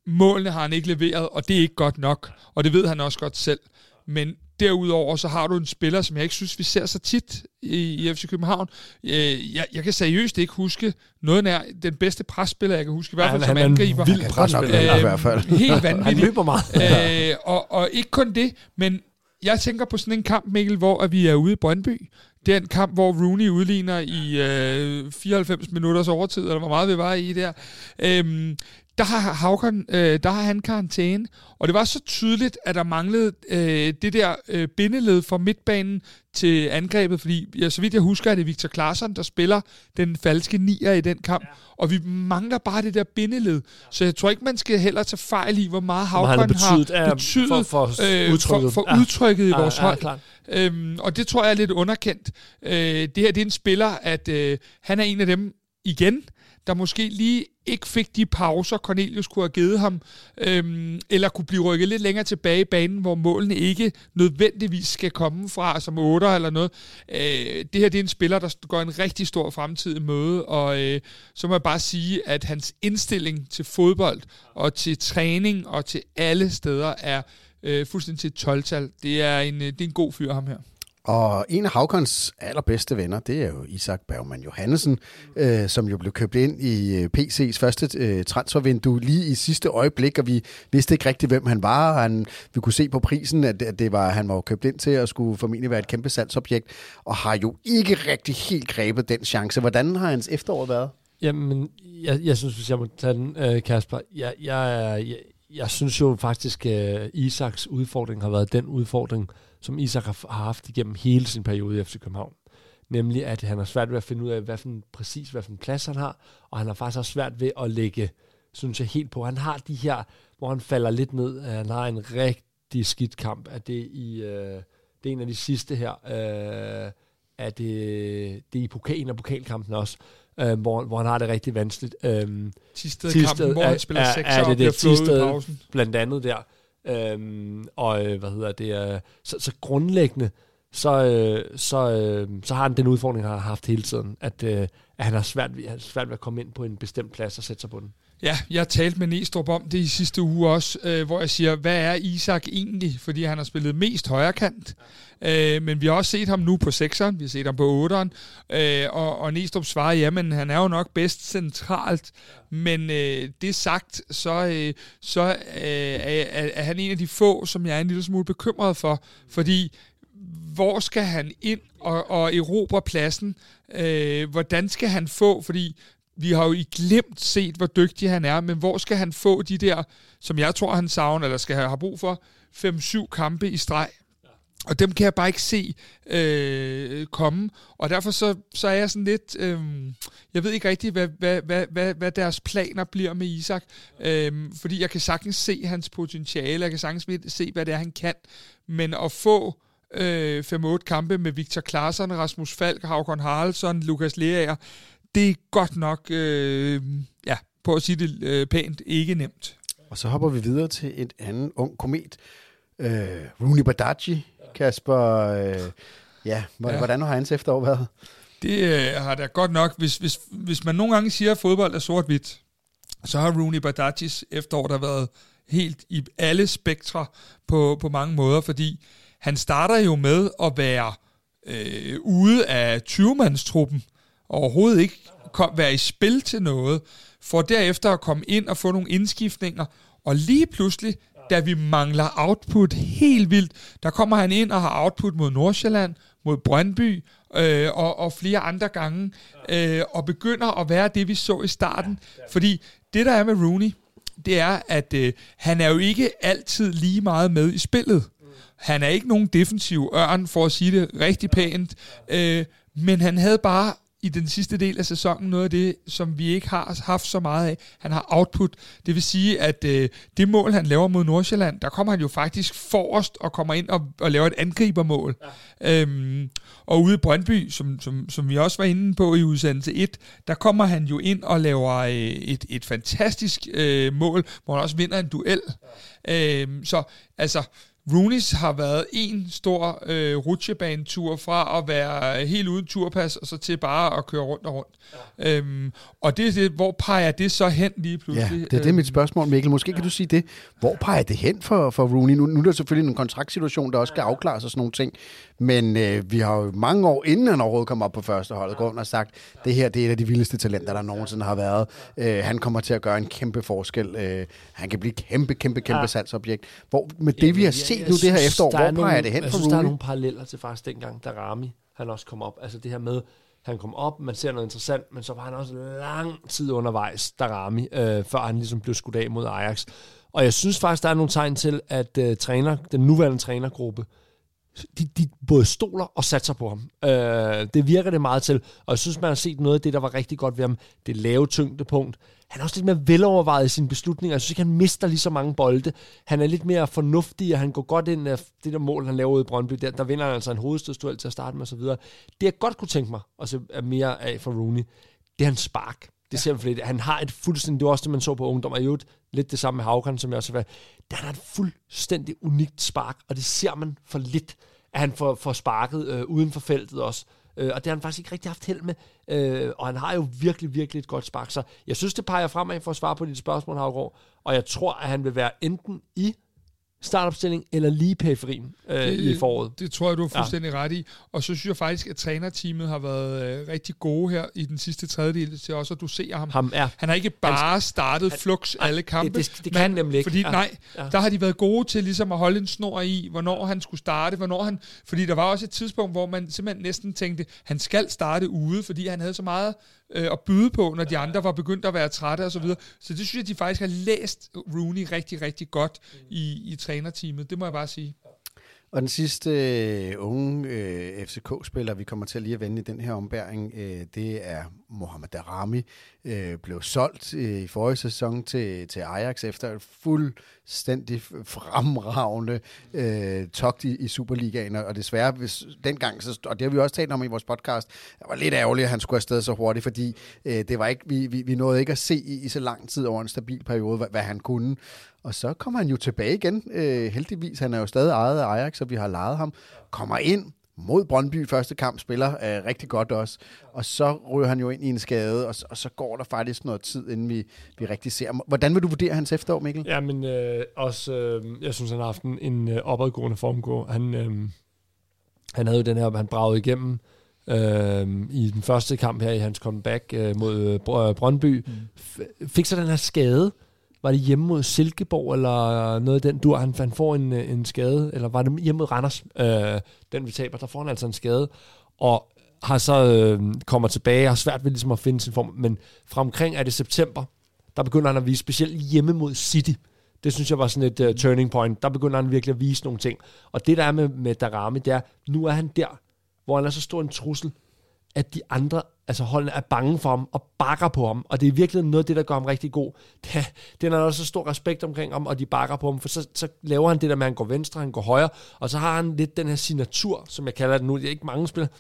målene har han ikke leveret, og det er ikke godt nok. Og det ved han også godt selv. Men derudover, så har du en spiller, som jeg ikke synes, vi ser så tit i, i FC København. Øh, jeg, jeg kan seriøst ikke huske noget nær den bedste presspiller, jeg kan huske, i hvert fald han, som han er angriber. en vild presspiller. være. i hvert fald. Helt Han vanvittigt. løber meget. øh, og, og ikke kun det, men jeg tænker på sådan en kamp, Mikkel, hvor vi er ude i Brøndby. Det er en kamp, hvor Rooney udligner i øh, 94 minutters overtid, eller hvor meget vi var i der. Øhm, der har Havkon, øh, der har han karantæne, og det var så tydeligt, at der manglede øh, det der øh, bindeled fra midtbanen til angrebet, fordi ja, så vidt jeg husker, er det Victor Klaarsson, der spiller den falske nier i den kamp, ja. og vi mangler bare det der bindeled. Så jeg tror ikke, man skal heller tage fejl i, hvor meget Havkon har betydet, har ja, betydet for- for øh, udtrykket. for, for Ja. udtrykket i Ja, vores ja, hold. klart. Øhm, og det tror jeg er lidt underkendt. Øh, det her det er en spiller, at øh, han er en af dem igen, der måske lige ikke fik de pauser, Cornelius kunne have givet ham, øhm, eller kunne blive rykket lidt længere tilbage i banen, hvor målene ikke nødvendigvis skal komme fra som 8 eller noget. Øh, det her det er en spiller, der går en rigtig stor fremtid i møde, og øh, så må jeg bare sige, at hans indstilling til fodbold og til træning og til alle steder er øh, fuldstændig til 12-tal. Det er en, øh, det er en god fyr, ham her. Og en af Havkons allerbedste venner, det er jo Isak Bergman Johansen, øh, som jo blev købt ind i øh, PC's første øh, transfervindue lige i sidste øjeblik, og vi vidste ikke rigtig, hvem han var. og Han, vi kunne se på prisen, at, at det var, han var jo købt ind til at skulle formentlig være et kæmpe salgsobjekt, og har jo ikke rigtig helt grebet den chance. Hvordan har hans efterår været? Jamen, jeg, jeg synes, hvis jeg må tage den, øh, Kasper, jeg, jeg, jeg, jeg synes jo faktisk, at øh, Isaks udfordring har været den udfordring, som Isak har, haft igennem hele sin periode i FC København. Nemlig, at han har svært ved at finde ud af, hvad for en, præcis hvad for en plads han har, og han har faktisk også svært ved at lægge, synes jeg, helt på. Han har de her, hvor han falder lidt ned. Han har en rigtig skidt kamp. Er det, i, øh, det er en af de sidste her. Øh, er det, det er i pokalen og pokalkampen også, øh, hvor, hvor han har det rigtig vanskeligt. Øh, Tisted Tisted kampen, hvor er- han spiller er- 6 er det og det Tisted? pausen. blandt andet der. Øhm, og øh, hvad hedder det? Øh, så, så grundlæggende, så, øh, så, øh, så har han den udfordring, han har haft hele tiden, at, øh, at han har svært, ved- han har svært ved at komme ind på en bestemt plads og sætte sig på den. Ja, jeg talte med Næstrup om det i sidste uge også, øh, hvor jeg siger, hvad er Isak egentlig? Fordi han har spillet mest højrekant. Øh, men vi har også set ham nu på 6'eren, vi har set ham på otteren, øh, og, og Næstrup svarer, jamen han er jo nok bedst centralt, men øh, det sagt, så, øh, så øh, er, er, er han en af de få, som jeg er en lille smule bekymret for, fordi hvor skal han ind og, og erobre pladsen? Øh, hvordan skal han få, fordi vi har jo i glemt set, hvor dygtig han er, men hvor skal han få de der, som jeg tror, han savner, eller skal have brug for, 5-7 kampe i streg? Og dem kan jeg bare ikke se øh, komme. Og derfor så, så er jeg sådan lidt... Øh, jeg ved ikke rigtig, hvad, hvad, hvad, hvad, hvad deres planer bliver med Isak. Øh, fordi jeg kan sagtens se hans potentiale. Jeg kan sagtens se, hvad det er, han kan. Men at få øh, 5-8 kampe med Victor Klaassen, Rasmus Falk, Havkon Haraldsson, Lukas Leaer, det er godt nok... Øh, ja, på at sige det øh, pænt, ikke nemt. Og så hopper vi videre til et andet ung komet. Øh, Rooney Badaji, Kasper. Øh, ja, hvordan, Ja. har hans efterår været? Det øh, har da godt nok, hvis, hvis, hvis man nogle gange siger, at fodbold er sort-hvidt, så har Rooney Badajis efterår der været helt i alle spektre på, på mange måder, fordi han starter jo med at være øh, ude af 20-mandstruppen, og overhovedet ikke kom, være i spil til noget, for derefter at komme ind og få nogle indskiftninger, og lige pludselig, da vi mangler output helt vildt, der kommer han ind og har output mod Nordsjælland, mod Brøndby øh, og, og flere andre gange, øh, og begynder at være det, vi så i starten. Fordi det, der er med Rooney, det er, at øh, han er jo ikke altid lige meget med i spillet. Han er ikke nogen defensiv ørn, for at sige det rigtig pænt, øh, men han havde bare i den sidste del af sæsonen noget af det, som vi ikke har haft så meget af. Han har output. Det vil sige, at øh, det mål, han laver mod Nordsjælland, der kommer han jo faktisk forrest og kommer ind og, og laver et angribermål. Ja. Øhm, og ude i Brøndby, som, som, som vi også var inde på i udsendelse 1, der kommer han jo ind og laver øh, et, et fantastisk øh, mål, hvor han også vinder en duel. Ja. Øhm, så altså, Rooney's har været en stor øh, rutsjebanetur fra at være helt uden turpas, og så til bare at køre rundt og rundt. Ja. Øhm, og det er det, hvor peger det så hen lige Ja, pludselig? det er det mit spørgsmål, Mikkel. Måske kan du sige det. Hvor peger det hen for, for Rooney? Nu, nu er der selvfølgelig en kontraktsituation, der også skal afklares og sådan nogle ting. Men øh, vi har jo mange år, inden han overhovedet kom op på første holdet, gået og sagt, det her det er et af de vildeste talenter, der nogensinde har været. Øh, han kommer til at gøre en kæmpe forskel. Øh, han kan blive kæmpe, kæmpe, kæmpe ja. salgsobjekt. Hvor, med det, vi har set nu det her efterår, hvor peger det hen jeg for synes, der er Rooney? nogle paralleller til faktisk dengang, da Rami han også kom op. Altså det her med, han kom op, man ser noget interessant, men så var han også lang tid undervejs, da Rami, øh, før han ligesom blev skudt af mod Ajax. Og jeg synes faktisk, der er nogle tegn til, at øh, træner, den nuværende trænergruppe, de, de både stoler og satser på ham. Øh, det virker det meget til, og jeg synes, man har set noget af det, der var rigtig godt ved ham. Det lave tyngdepunkt. Han er også lidt mere velovervejet i sine beslutninger. Jeg synes ikke, han mister lige så mange bolde. Han er lidt mere fornuftig, og han går godt ind af det der mål, han laver ude i Brøndby. Der, der vinder han altså en hovedstødstuel til at starte med osv. Det jeg godt kunne tænke mig at se mere af for Rooney, det er hans spark. Det ser man lidt. Han har et fuldstændig, det var også det, man så på ungdom, og i øvrigt lidt det samme med Havkan, som jeg også har Der er et fuldstændig unikt spark, og det ser man for lidt, at han får, får sparket øh, uden for feltet også. Øh, og det har han faktisk ikke rigtig haft held med. Øh, og han har jo virkelig, virkelig et godt spark. Så jeg synes, det peger fremad for at svare på dit spørgsmål, Havgård. Og jeg tror, at han vil være enten i startopstilling eller lige periferien øh, i foråret. Det tror jeg, du har fuldstændig ja. ret i. Og så synes jeg faktisk, at trænerteamet har været øh, rigtig gode her i den sidste tredjedel til også at dosere ham. Ham er. Han har ikke bare startet flux alle kampe. Det, det, det kan han nemlig ikke. Fordi, ja. nej, ja. der har de været gode til ligesom at holde en snor i, hvornår han skulle starte, hvornår han... Fordi der var også et tidspunkt, hvor man simpelthen næsten tænkte, han skal starte ude, fordi han havde så meget øh, at byde på, når de andre var begyndt at være trætte og så videre. Så det synes jeg, de faktisk har læst Rooney rigtig, rigtig godt i, i trænerteamet. Det må jeg bare sige. Og den sidste øh, unge øh, FCK-spiller, vi kommer til lige at vende i den her ombæring, øh, det er Mohamed Darami. Øh, blev solgt øh, i forrige sæson til, til Ajax efter et fuldstændig fremragende øh, togt i, i Superligaen. Og desværre, hvis, dengang, så, og det har vi også talt om i vores podcast, det var lidt ærgerligt, at han skulle afsted så hurtigt, fordi øh, det var ikke, vi, vi, vi nåede ikke at se i, i så lang tid over en stabil periode, hvad, hvad han kunne. Og så kommer han jo tilbage igen, øh, heldigvis. Han er jo stadig ejet af Ajax, og vi har lejet ham. Kommer ind mod Brøndby første kamp, spiller øh, rigtig godt også. Og så ryger han jo ind i en skade, og, og så går der faktisk noget tid, inden vi, vi rigtig ser ham. Hvordan vil du vurdere hans efterår, Mikkel? Ja, men øh, også, øh, jeg synes, han har haft en, en øh, opadgående formgå. Han, øh, han havde jo den her, han bragede igennem øh, i den første kamp her i hans comeback øh, mod øh, Brøndby. Mm. F- fik så den her skade, var det hjemme mod Silkeborg, eller noget af den dur, han, han får en, øh, en skade, eller var det hjemme mod Randers, øh, den vi taber, der får han altså en skade, og har så øh, kommer tilbage, har svært ved ligesom at finde sin form, men fra omkring er det september, der begynder han at vise, specielt hjemme mod City, det synes jeg var sådan et uh, turning point, der begynder han virkelig at vise nogle ting, og det der er med, med Darami, det er, nu er han der, hvor han er så stor en trussel, at de andre, altså holdene er bange for ham og bakker på ham, og det er virkelig noget af det, der gør ham rigtig god. Det, det er der også så stor respekt omkring ham, og de bakker på ham, for så, så laver han det der med, at han går venstre, han går højre, og så har han lidt den her signatur, som jeg kalder det nu, det er ikke mange spillere,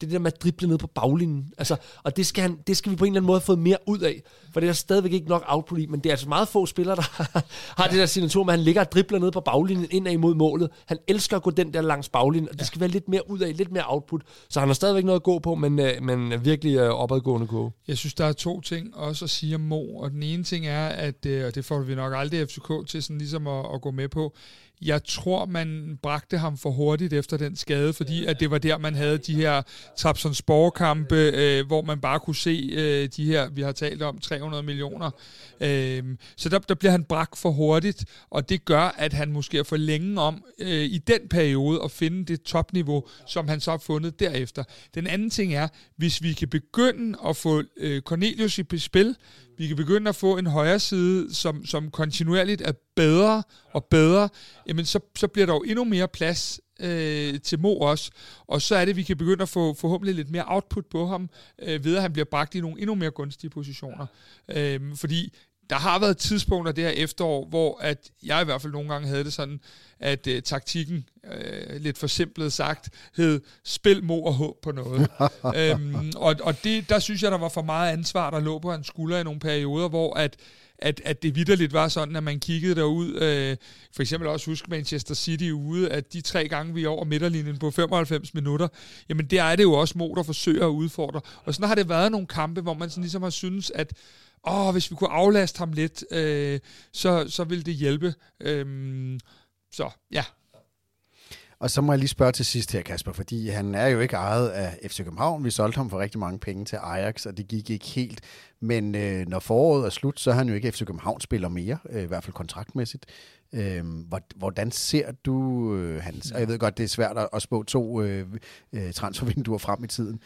det der med at drible ned på baglinjen. Altså, og det skal, han, det skal vi på en eller anden måde få mere ud af, for det er der stadigvæk ikke nok output i, men det er altså meget få spillere, der har det der signatur med, at han ligger og dribler ned på baglinjen ind imod målet. Han elsker at gå den der langs baglinjen, og det skal være lidt mere ud af, lidt mere output. Så han har stadigvæk noget at gå på, men, øh, men virkelig øh, opadgående gå. Jeg synes, der er to ting også at sige om Mo, og den ene ting er, at, øh, og det får vi nok aldrig FCK til sådan ligesom at, at gå med på, jeg tror, man bragte ham for hurtigt efter den skade, fordi at det var der, man havde de her Trabzonspor-kampe, øh, hvor man bare kunne se øh, de her, vi har talt om, 300 millioner. Øh, så der, der bliver han bragt for hurtigt, og det gør, at han måske er for længe om øh, i den periode at finde det topniveau, som han så har fundet derefter. Den anden ting er, hvis vi kan begynde at få øh, Cornelius i spil, vi kan begynde at få en højre side, som, som kontinuerligt er bedre og bedre, jamen så, så bliver der jo endnu mere plads øh, til Mo også. Og så er det, at vi kan begynde at få forhåbentlig lidt mere output på ham, øh, ved at han bliver bragt i nogle endnu mere gunstige positioner. Øh, fordi der har været tidspunkter det her efterår, hvor at jeg i hvert fald nogle gange havde det sådan, at øh, taktikken, øh, lidt for simpelt sagt, hed spil mo og håb på noget. øhm, og og det, der synes jeg, der var for meget ansvar, der lå på hans skulder i nogle perioder, hvor at at, at det vidderligt var sådan, at man kiggede derud, øh, for eksempel også husk Manchester City ude, at de tre gange, vi er over midterlinjen på 95 minutter, jamen der er det jo også Mo, der forsøger at udfordre. Og sådan har det været nogle kampe, hvor man sådan ligesom har synes, at åh, hvis vi kunne aflaste ham lidt, øh, så, så ville det hjælpe. Øh, så ja. Og så må jeg lige spørge til sidst her, Kasper, fordi han er jo ikke ejet af FC København. Vi solgte ham for rigtig mange penge til Ajax, og det gik ikke helt. Men øh, når foråret er slut, så er han jo ikke FC København-spiller mere, øh, i hvert fald kontraktmæssigt. Øh, hvordan ser du øh, hans... Og jeg ved godt, det er svært at, at spå to øh, øh transfervinduer frem i tiden.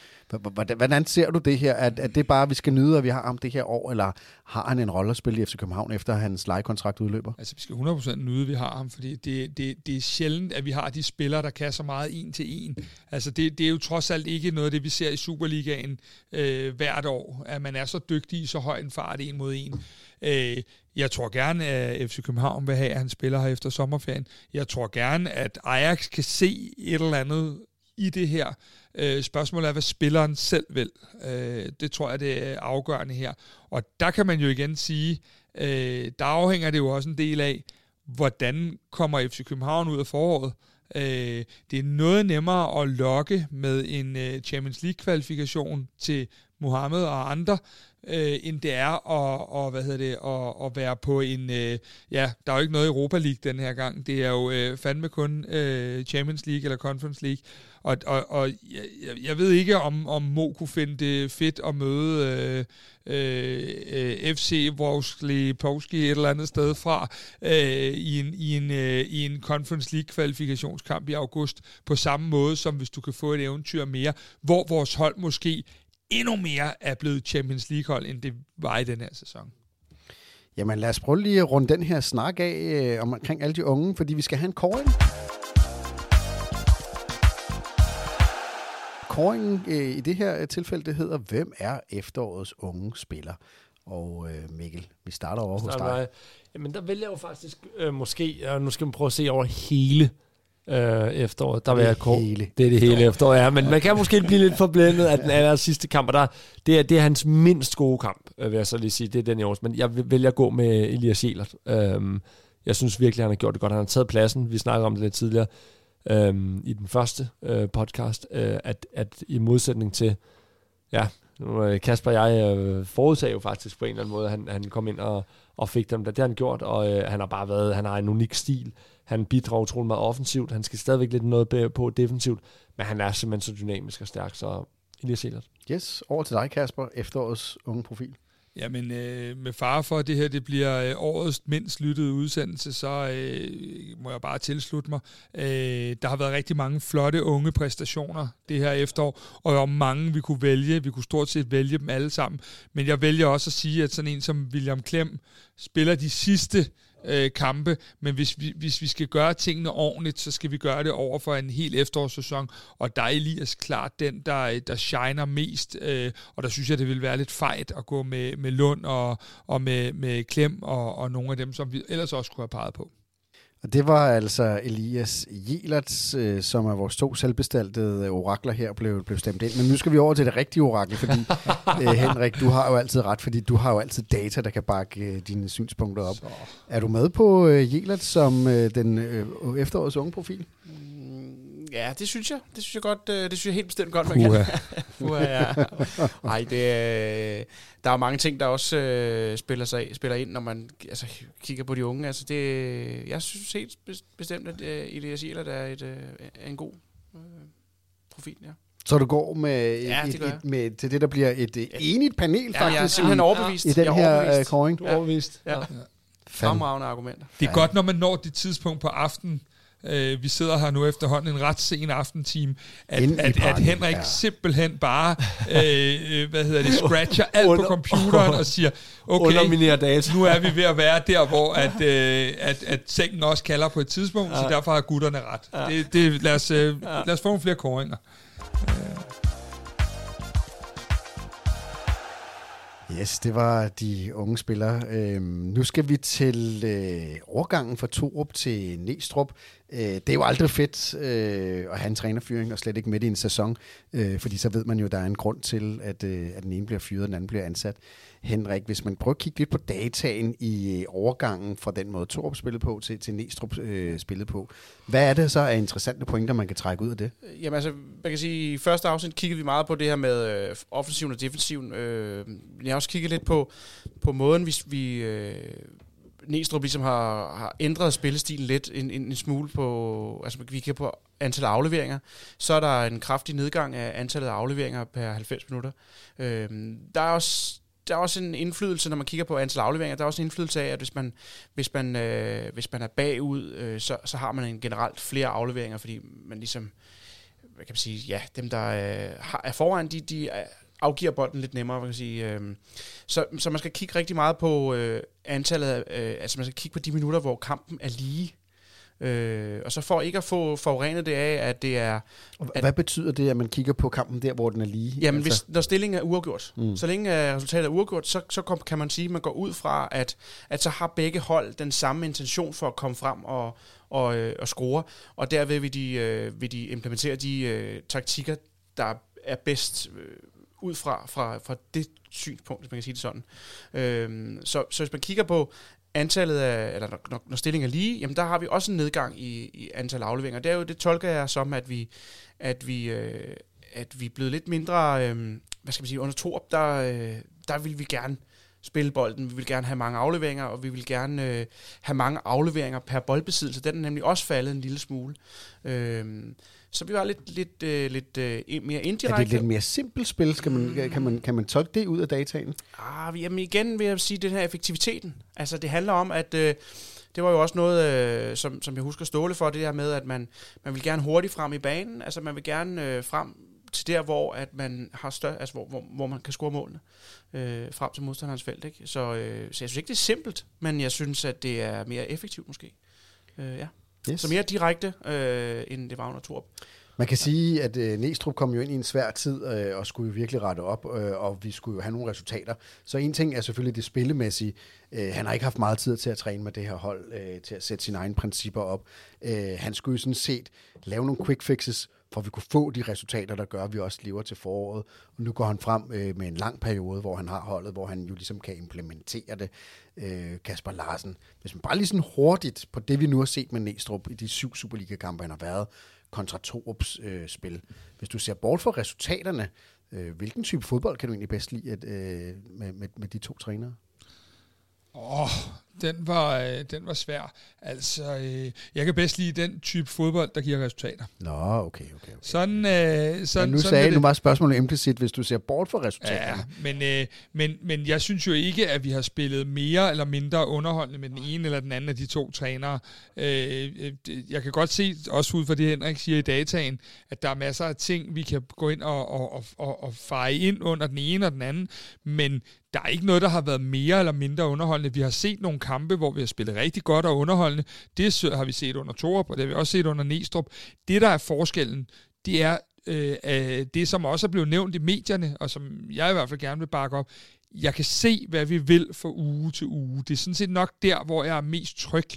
Hvordan, hvordan ser du det her? Er, er det bare, at vi skal nyde, at vi har ham det her år, eller har han en rolle at spille i FC København, efter hans lejekontrakt udløber? Altså, vi skal 100% nyde, at vi har ham, fordi det, det, det er sjældent, at vi har de spillere, der kan så meget en til en. Altså, det, det er jo trods alt ikke noget af det, vi ser i Superligaen øh, hvert år, at man er så dygtig i så høj en fart en mod en. Øh, jeg tror gerne, at FC København vil have, at han spiller her efter sommerferien. Jeg tror gerne, at Ajax kan se et eller andet i det her. Øh, spørgsmålet er, hvad spilleren selv vil. Øh, det tror jeg, det er afgørende her. Og der kan man jo igen sige, øh, der afhænger det jo også en del af, hvordan kommer FC København ud af foråret. Øh, det er noget nemmere at lokke med en øh, Champions League-kvalifikation til Mohammed og andre, øh, end det er at, og, hvad hedder det, at, at være på en... Øh, ja, der er jo ikke noget Europa League den her gang. Det er jo øh, fandme kun øh, Champions League eller Conference League. Og, og, og jeg, jeg ved ikke, om, om Mo kunne finde det fedt at møde øh, øh, FC Vorskli Povski et eller andet sted fra øh, i, en, i, en, øh, i en Conference League kvalifikationskamp i august, på samme måde som hvis du kan få et eventyr mere, hvor vores hold måske endnu mere er blevet Champions League-hold, end det var i den her sæson. Jamen lad os prøve lige at runde den her snak af øh, omkring alle de unge, fordi vi skal have en kåring. Kåringen øh, i det her tilfælde, det hedder, hvem er efterårets unge spiller? Og øh, Mikkel, vi starter over hos dig. Jamen der vælger jeg jo faktisk øh, måske, og nu skal man prøve at se over hele øh, efteråret. Der vil jeg kort. Hele. Det er det hele efterår, ja. Men man kan måske blive lidt forblændet af den aller sidste kamp, og der, det, er, det er hans mindst gode kamp, øh, vil jeg så lige sige. Det er den i års. Men jeg vælger at gå med Elias Jelert. Øhm, jeg synes virkelig, han har gjort det godt. Han har taget pladsen. Vi snakkede om det lidt tidligere øhm, i den første øh, podcast, øh, at, at i modsætning til, ja, Øh, Kasper og jeg øh, forudsagde jo faktisk på en eller anden måde, at han, han kom ind og, og fik dem. Det har han gjort, og øh, han har bare været, han har en unik stil. Han bidrager utrolig meget offensivt. Han skal stadigvæk lidt noget på defensivt, men han er simpelthen så dynamisk og stærk, så Elias Elert. Yes, over til dig, Kasper, efterårets unge profil. Jamen, øh, med far for, at det her det bliver øh, årets mindst lyttede udsendelse, så øh, må jeg bare tilslutte mig. Øh, der har været rigtig mange flotte unge præstationer det her efterår, og om mange, vi kunne vælge. Vi kunne stort set vælge dem alle sammen. Men jeg vælger også at sige, at sådan en som William Klem spiller de sidste øh, kampe, men hvis vi, hvis vi skal gøre tingene ordentligt, så skal vi gøre det over for en hel efterårssæson, og der er Elias klart den, der, der shiner mest, øh, og der synes jeg, det vil være lidt fejt at gå med, med Lund og, og med, med Klem og, og nogle af dem, som vi ellers også kunne have peget på. Og det var altså Elias Jelert, øh, som er vores to selvbestaltede orakler her, blev, blev stemt ind. Men nu skal vi over til det rigtige orakel, fordi øh, Henrik, du har jo altid ret, fordi du har jo altid data, der kan bakke øh, dine synspunkter op. Så. Er du med på øh, Jelert som øh, den øh, efterårets unge profil? Ja, det synes jeg. Det synes jeg godt. Det synes jeg helt bestemt godt, man kan. Uha, ja. Ej, det, der er mange ting, der også øh, spiller, sig, spiller ind, når man altså, kigger på de unge. Altså, det, jeg synes helt bestemt, at øh, Elias Jelert er, et, øh, er en god øh, profil, ja. Så du går med, ja, et, et, med til det, der bliver et ja. enigt panel, ja, faktisk. jeg er simpelthen overbevist. I den jeg her kåring. Du er overbevist. Ja. ja. Fremragende argumenter. Det er godt, når man når det tidspunkt på aftenen, Øh, vi sidder her nu efterhånden en ret sen aftentime, at, at, at Henrik ja. simpelthen bare øh, øh, hvad hedder det, scratcher alt under, på computeren og siger, okay, data. nu er vi ved at være der, hvor at, øh, at, at sengen også kalder på et tidspunkt, ja. så derfor har gutterne ret. Ja. Det, det, lad, os, øh, lad os få nogle flere koringer. Øh. Yes, det var de unge spillere. Øhm, nu skal vi til øh, overgangen fra Torup til Næstrup. Øh, det er jo aldrig fedt øh, at have en trænerfyring, og slet ikke midt i en sæson, øh, fordi så ved man jo, at der er en grund til, at, øh, at den ene bliver fyret, og den anden bliver ansat. Henrik, hvis man prøver at kigge lidt på dataen i øh, overgangen fra den måde, Torup spillede på til, til Næstrup øh, spillede på, hvad er det så af interessante pointer, man kan trække ud af det? Øh, jamen altså, man kan sige, i første afsnit kiggede vi meget på det her med øh, offensiven og defensiven. Øh, jeg har også kigget lidt på, på måden, vi, vi øh, Næstrup ligesom har, har ændret spillestilen lidt en, en, en smule på, altså vi kigger på antallet af afleveringer, så er der en kraftig nedgang af antallet af afleveringer per 90 minutter. Øh, der er også der er også en indflydelse, når man kigger på antal afleveringer, der er også en indflydelse af, at hvis man, hvis man, øh, hvis man er bagud, øh, så, så har man en generelt flere afleveringer, fordi man ligesom, hvad kan man sige, ja, dem der øh, er foran, de, de øh, afgiver bolden lidt nemmere, man kan sige. Øh. Så, så man skal kigge rigtig meget på øh, antallet af, øh, altså man skal kigge på de minutter, hvor kampen er lige. Øh, og så for ikke at få forurenet det af, at det er... At, Hvad betyder det, at man kigger på kampen der, hvor den er lige? Jamen, altså? hvis, når stillingen er uafgjort, mm. så længe resultatet er uafgjort, så, så kan man sige, at man går ud fra, at, at så har begge hold den samme intention for at komme frem og, og, øh, og score, og derved vil de, øh, vil de implementere de øh, taktikker, der er bedst øh, ud fra, fra, fra det synspunkt, hvis man kan sige det sådan. Øh, så, så hvis man kigger på antallet af, eller når, når stillingen er lige, jamen der har vi også en nedgang i, i antal afleveringer. Det er jo, det tolker jeg som, at vi, at vi, øh, at vi er blevet lidt mindre, øh, hvad skal man sige, under to op, der, øh, der vil vi gerne spille bolden. Vi vil gerne have mange afleveringer, og vi vil gerne øh, have mange afleveringer per boldbesiddelse. Den er nemlig også faldet en lille smule. Øh, så vi var lidt, lidt, øh, lidt øh, mere indirekte. Er det lidt mere simpelt spil? Skal man, kan, man, kan man tolke det ud af dataen? Ah, jamen igen vil jeg sige, den her effektiviteten. Altså det handler om, at... Øh, det var jo også noget, øh, som, som jeg husker Ståle for, det der med, at man, man vil gerne hurtigt frem i banen. Altså man vil gerne øh, frem til der, hvor at man har større, altså hvor, hvor, hvor man kan score målene øh, frem til modstanderens felt. Ikke? Så, øh, så jeg synes ikke, det er simpelt, men jeg synes, at det er mere effektivt måske. Øh, ja. Yes. Så mere direkte, øh, end det var under Torp. Man kan sige, at øh, Næstrup kom jo ind i en svær tid øh, og skulle jo virkelig rette op, øh, og vi skulle jo have nogle resultater. Så en ting er selvfølgelig det spillemæssige. Øh, han har ikke haft meget tid til at træne med det her hold, øh, til at sætte sine egne principper op. Øh, han skulle jo sådan set lave nogle quick fixes, for at vi kunne få de resultater, der gør, at vi også lever til foråret. Og nu går han frem øh, med en lang periode, hvor han har holdet, hvor han jo ligesom kan implementere det. Øh, Kasper Larsen, hvis man bare lige sådan hurtigt på det, vi nu har set med Næstrup i de syv Superliga-kampe, han har været, kontra Torups øh, spil. Hvis du ser bort fra resultaterne, øh, hvilken type fodbold kan du egentlig bedst lide at, øh, med, med, med de to trænere? Åh, oh, den var, øh, den var svær. Altså, øh, jeg kan bedst lide den type fodbold, der giver resultater. Nå, okay, okay. okay. Sådan, øh, sådan, men nu sådan sagde du bare spørgsmålet implicit, hvis du ser bort fra resultaterne. Ja, men, øh, men, men jeg synes jo ikke, at vi har spillet mere eller mindre underholdende med den ene eller den anden af de to trænere. Øh, øh jeg kan godt se, også ud fra det Henrik siger i dataen, at der er masser af ting, vi kan gå ind og, og, og, og, og feje ind under den ene og den anden, men der er ikke noget, der har været mere eller mindre underholdende. Vi har set nogle kampe, kampe, hvor vi har spillet rigtig godt og underholdende. Det har vi set under Torup, og det har vi også set under Næstrup. Det, der er forskellen, det er øh, øh, det, som også er blevet nævnt i medierne, og som jeg i hvert fald gerne vil bakke op, jeg kan se, hvad vi vil fra uge til uge. Det er sådan set nok der, hvor jeg er mest tryg.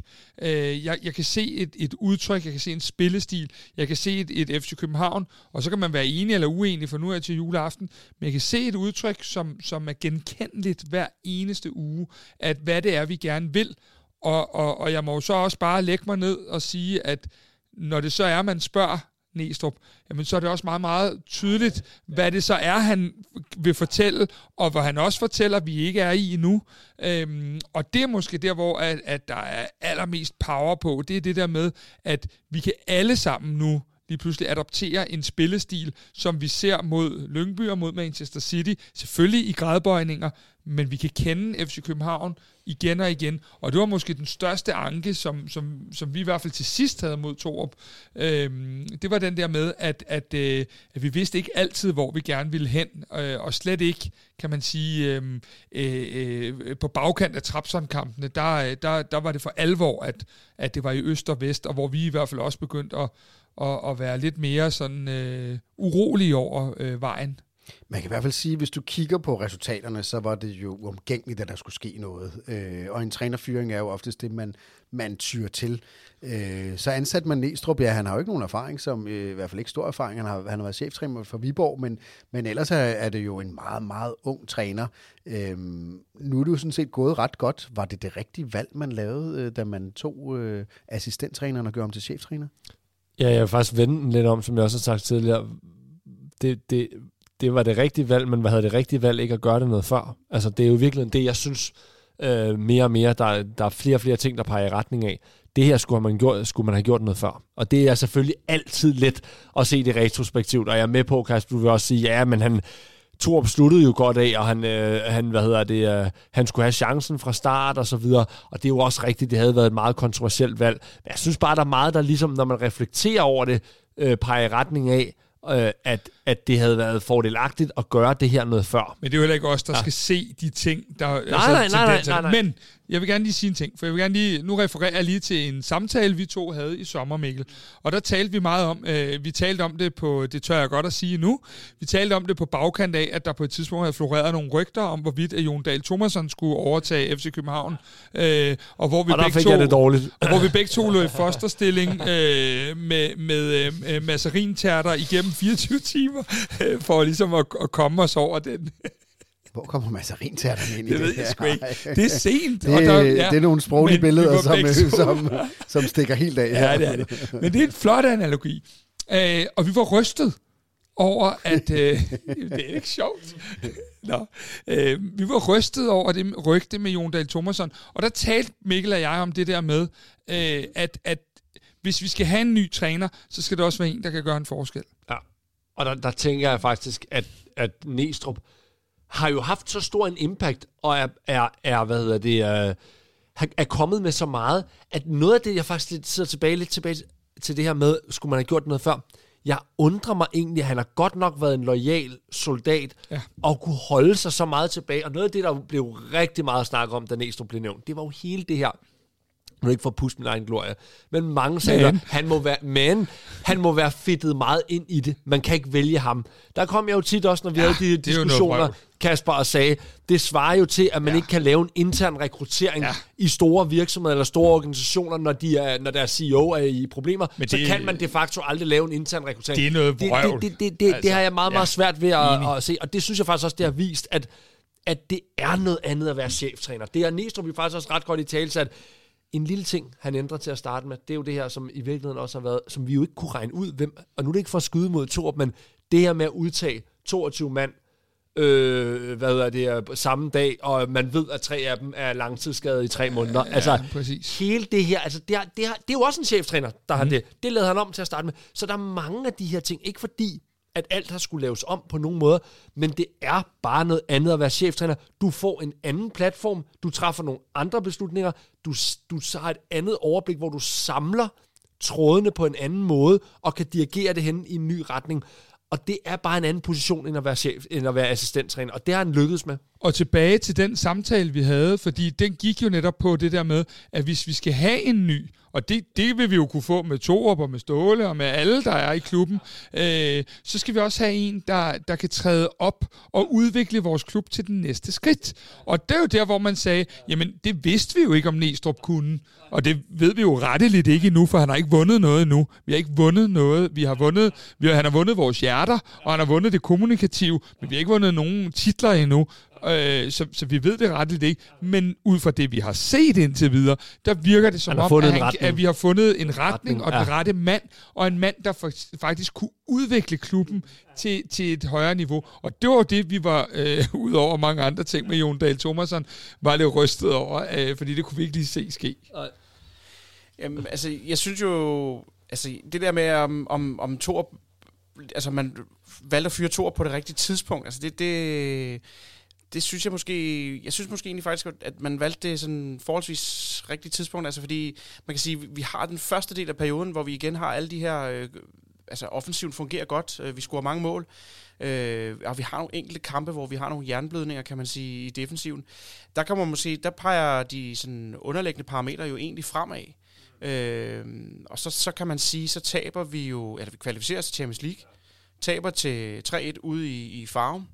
Øh, jeg, jeg kan se et, et udtryk, jeg kan se en spillestil, jeg kan se et, et FC København, og så kan man være enig eller uenig, for nu er jeg til juleaften, men jeg kan se et udtryk, som, som er genkendeligt hver eneste uge, at hvad det er, vi gerne vil. Og, og, og jeg må jo så også bare lægge mig ned og sige, at når det så er, man spørger, Næstrup, jamen så er det også meget, meget tydeligt, hvad det så er, han vil fortælle, og hvad han også fortæller, vi ikke er i endnu. Øhm, og det er måske der, hvor at, at der er allermest power på. Det er det der med, at vi kan alle sammen nu lige pludselig adopterer en spillestil, som vi ser mod Lyngby og mod Manchester City. Selvfølgelig i gradbøjninger, men vi kan kende FC København igen og igen. Og det var måske den største anke, som, som, som vi i hvert fald til sidst havde mod Torup. Øhm, det var den der med, at, at, øh, at vi vidste ikke altid, hvor vi gerne ville hen, øh, og slet ikke, kan man sige, øhm, øh, øh, på bagkant af Trapson-kampene, der, øh, der, der var det for alvor, at, at det var i øst og vest, og hvor vi i hvert fald også begyndte at, at, at være lidt mere sådan øh, urolig over øh, vejen. Man kan i hvert fald sige, at hvis du kigger på resultaterne, så var det jo uomgængeligt, at der skulle ske noget. Øh, og en trænerfyring er jo oftest det, man, man tyrer til. Øh, så ansat man Næstrup, ja, han har jo ikke nogen erfaring, som øh, i hvert fald ikke stor erfaring. Han har, han har været cheftræner for Viborg, men, men ellers er, er det jo en meget, meget ung træner. Øh, nu er det jo sådan set gået ret godt. Var det det rigtige valg, man lavede, øh, da man tog øh, assistenttræneren og gjorde ham til cheftræner? Ja, jeg vil faktisk vende den lidt om, som jeg også har sagt tidligere. Det, det, det var det rigtige valg, men hvad havde det rigtige valg ikke at gøre det noget før? Altså, det er jo virkelig det, jeg synes øh, mere og mere, der, der er flere og flere ting, der peger i retning af. Det her skulle man, gjort, skulle man have gjort noget før. Og det er selvfølgelig altid let at se det retrospektivt, og jeg er med på, Kasper, du vil også sige, ja, men han, Thor sluttede jo godt af, og han, øh, han, hvad hedder det, øh, han skulle have chancen fra start og så videre, og det er jo også rigtigt, det havde været et meget kontroversielt valg. Men jeg synes bare, der er meget, der ligesom, når man reflekterer over det, øh, peger i retning af, øh, at, at det havde været fordelagtigt at gøre det her noget før. Men det er jo heller ikke os, der ja. skal se de ting, der... Nej, altså, nej, nej, nej, nej, nej. Men jeg vil gerne lige sige en ting, for jeg vil gerne lige... Nu refererer jeg lige til en samtale, vi to havde i sommer, Mikkel. Og der talte vi meget om... Øh, vi talte om det på... Det tør jeg godt at sige nu. Vi talte om det på bagkant af, at der på et tidspunkt havde floreret nogle rygter om, hvorvidt at Jon Dahl Thomasson skulle overtage FC København. Øh, og hvor vi og begge to, det dårligt. Og hvor vi begge to i fosterstilling øh, med, med øh, massarintærter igennem 24 timer, øh, for ligesom at, at komme os over den. Hvor kommer massarintærterne ind i det? Det ved jeg sgu ikke. Det er sent. Det, og der, ja, det er nogle sproglige billeder, som, som, som stikker helt af. Ja, det er det. Men det er en flot analogi. Øh, og vi var rystet over, at... Øh, det er ikke sjovt. Nå. Øh, vi var rystet over det rygte med Jon Dahl Thomasson, og der talte Mikkel og jeg om det der med, øh, at, at hvis vi skal have en ny træner, så skal det også være en, der kan gøre en forskel. Ja, og der, der tænker jeg faktisk, at, at Næstrup har jo haft så stor en impact, og er, er, er hvad hedder det, er, er kommet med så meget, at noget af det, jeg faktisk lidt sidder tilbage lidt tilbage til det her med, skulle man have gjort noget før, jeg undrer mig egentlig, at han har godt nok været en lojal soldat, ja. og kunne holde sig så meget tilbage. Og noget af det, der blev rigtig meget snak om, da Næstrup blev nævnt, det var jo hele det her nu ikke for at puste min egen glorie, men mange sagde, at han må være, men han må være fedtet meget ind i det. Man kan ikke vælge ham. Der kom jeg jo tit også, når vi ja, havde de diskussioner, Kasper, og sagde, det svarer jo til, at man ja. ikke kan lave en intern rekruttering ja. i store virksomheder eller store organisationer, når, de er, når deres CEO er i problemer. Men så det, kan man de facto aldrig lave en intern rekruttering. Det er noget vrøvl. Det, det, det, det, altså, det har jeg meget, meget svært ved at, at se, og det synes jeg faktisk også, det har vist, at, at det er noget andet at være cheftræner. Det er Næstrup vi faktisk også ret godt i tale, at en lille ting, han ændrer til at starte med, det er jo det her, som i virkeligheden også har været, som vi jo ikke kunne regne ud, hvem, og nu er det ikke for at skyde mod Torup, men det her med at udtage 22 mand, øh, hvad er det, samme dag, og man ved, at tre af dem er langtidsskadet i tre måneder. Ja, altså, præcis. hele det her, altså, det, er, det, er, det er jo også en cheftræner, der mm. har mhm. det. Det lavede han om til at starte med. Så der er mange af de her ting, ikke fordi, at alt har skulle laves om på nogen måde, men det er bare noget andet at være cheftræner. Du får en anden platform, du træffer nogle andre beslutninger, du, du har et andet overblik, hvor du samler trådene på en anden måde, og kan dirigere det hen i en ny retning. Og det er bare en anden position, end at være chef, end at være assistenttræner. Og det har han lykkedes med. Og tilbage til den samtale, vi havde, fordi den gik jo netop på det der med, at hvis vi skal have en ny, og det, det vil vi jo kunne få med Torup og med Ståle og med alle, der er i klubben, øh, så skal vi også have en, der, der kan træde op og udvikle vores klub til den næste skridt. Og det er jo der, hvor man sagde, jamen det vidste vi jo ikke, om Næstrup kunne. Og det ved vi jo retteligt ikke endnu, for han har ikke vundet noget endnu. Vi har ikke vundet noget. Vi har vundet, vi har, han har vundet vores hjerter, og han har vundet det kommunikative, men vi har ikke vundet nogen titler endnu. Øh, så, så vi ved det retteligt ikke. Men ud fra det, vi har set indtil videre, der virker det som om, at, han, at vi har fundet en retning, retning og ja. den rette mand, og en mand, der faktisk kunne udvikle klubben til, til et højere niveau. Og det var det, vi var, øh, ud over mange andre ting med Jon Dahl Thomasson, var lidt rystet over, øh, fordi det kunne vi ikke lige se ske. Jamen, altså, jeg synes jo, altså, det der med, om, om, om Thor, altså, man valgte at fyre Thor på det rigtige tidspunkt, altså, det, det, det synes jeg måske, jeg synes måske egentlig faktisk, at man valgte det sådan forholdsvis rigtigt tidspunkt, altså fordi man kan sige, vi har den første del af perioden, hvor vi igen har alle de her, øh, altså offensiven fungerer godt, øh, vi scorer mange mål, øh, og vi har nogle enkelte kampe, hvor vi har nogle jernblødninger, kan man sige, i defensiven. Der kan man måske, der peger de sådan underliggende parametre jo egentlig fremad. Øh, og så, så kan man sige, så taber vi jo, eller vi kvalificerer os til Champions League, taber til 3-1 ude i, i Farum,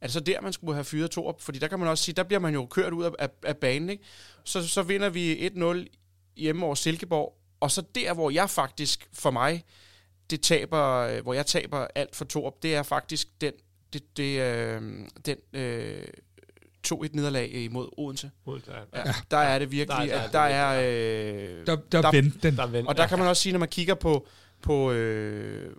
er det så der, man skulle have fyret to op? Fordi der kan man også sige, der bliver man jo kørt ud af, af, af banen, ikke? Så, så vinder vi 1-0 hjemme over Silkeborg, og så der, hvor jeg faktisk, for mig, det taber, hvor jeg taber alt for Torup, det er faktisk den, det, det, øh, den øh, 2-1 nederlag imod Odense. Odense ja. ja. Der er det virkelig, der, der, der er... Øh, der, der, der vendte den. Der og der kan man også sige, når man kigger på, på, øh,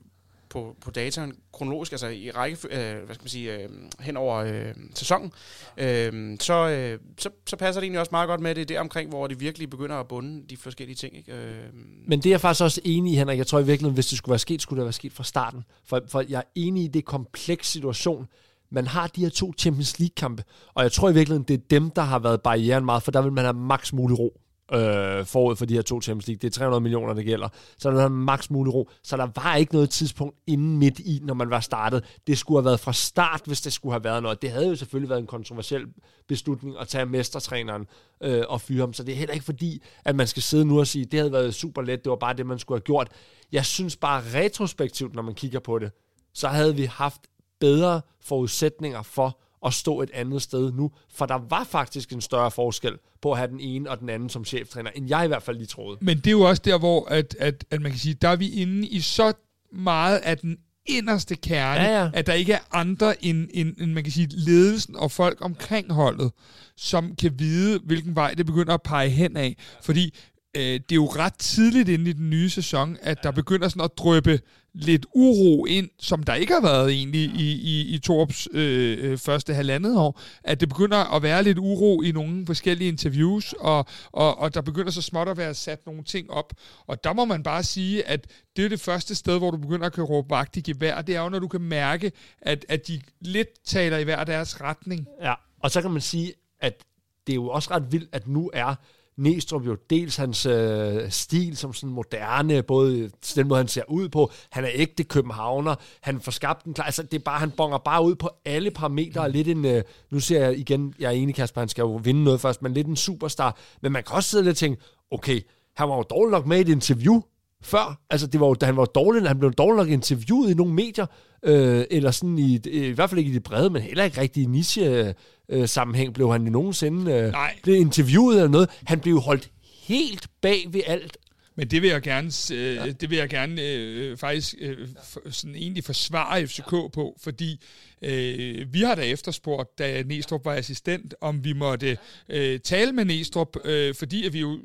på, på dataen kronologisk, altså i række, øh, hvad skal man sige, øh, hen over øh, sæsonen, øh, så, øh, så, så passer det egentlig også meget godt med det der omkring, hvor det virkelig begynder at bunde de forskellige ting. Ikke? Øh. Men det er jeg faktisk også enig i, Henrik. Jeg tror i virkeligheden, hvis det skulle være sket, skulle det være sket fra starten. For, for jeg er enig i, det kompleks situation, man har de her to Champions League-kampe, og jeg tror i virkeligheden, det er dem, der har været barrieren meget, for der vil man have maks mulig ro øh, forud for de her to Champions League. Det er 300 millioner, det gælder. Så der var maks mulig ro. Så der var ikke noget tidspunkt inden midt i, når man var startet. Det skulle have været fra start, hvis det skulle have været noget. Det havde jo selvfølgelig været en kontroversiel beslutning at tage mestertræneren øh, og fyre ham. Så det er heller ikke fordi, at man skal sidde nu og sige, det havde været super let, det var bare det, man skulle have gjort. Jeg synes bare retrospektivt, når man kigger på det, så havde vi haft bedre forudsætninger for at stå et andet sted nu, for der var faktisk en større forskel på at have den ene og den anden som cheftræner, end jeg i hvert fald lige troede. Men det er jo også der, hvor at, at, at man kan sige, der er vi inde i så meget af den inderste kerne, ja, ja. at der ikke er andre end, end, end man kan sige, ledelsen og folk omkring holdet, som kan vide, hvilken vej det begynder at pege hen af. Fordi øh, det er jo ret tidligt inde i den nye sæson, at der begynder sådan at drøbe lidt uro ind, som der ikke har været egentlig i, i, i Torps øh, øh, første halvandet år, at det begynder at være lidt uro i nogle forskellige interviews, og, og, og der begynder så småt at være sat nogle ting op. Og der må man bare sige, at det er det første sted, hvor du begynder at kan råbe vagt i gevær, det er jo, når du kan mærke, at, at de lidt taler i hver deres retning. Ja, og så kan man sige, at det er jo også ret vildt, at nu er Næstrup jo dels hans øh, stil som sådan moderne, både den måde, han ser ud på, han er ægte københavner, han får skabt en klar, altså det er bare, han bonger bare ud på alle parametre, mm. lidt en, øh, nu ser jeg igen, jeg er enig Kasper, han skal jo vinde noget først, men lidt en superstar, men man kan også sidde lidt og tænke, okay, han var jo dårlig nok med i et interview, før. Altså, det var jo, da han var dårlig, han blev dårlig nok interviewet i nogle medier, øh, eller sådan i, i hvert fald ikke i det brede, men heller ikke rigtig i niche øh, sammenhæng blev han i nogensinde øh, blev interviewet eller noget. Han blev holdt helt bag ved alt. Men det vil jeg gerne, øh, ja. det vil jeg gerne øh, faktisk øh, for, sådan egentlig forsvare FCK på, fordi Øh, vi har da efterspurgt, da Næstrup var assistent, om vi måtte øh, tale med Næstrup, øh, fordi at vi jo,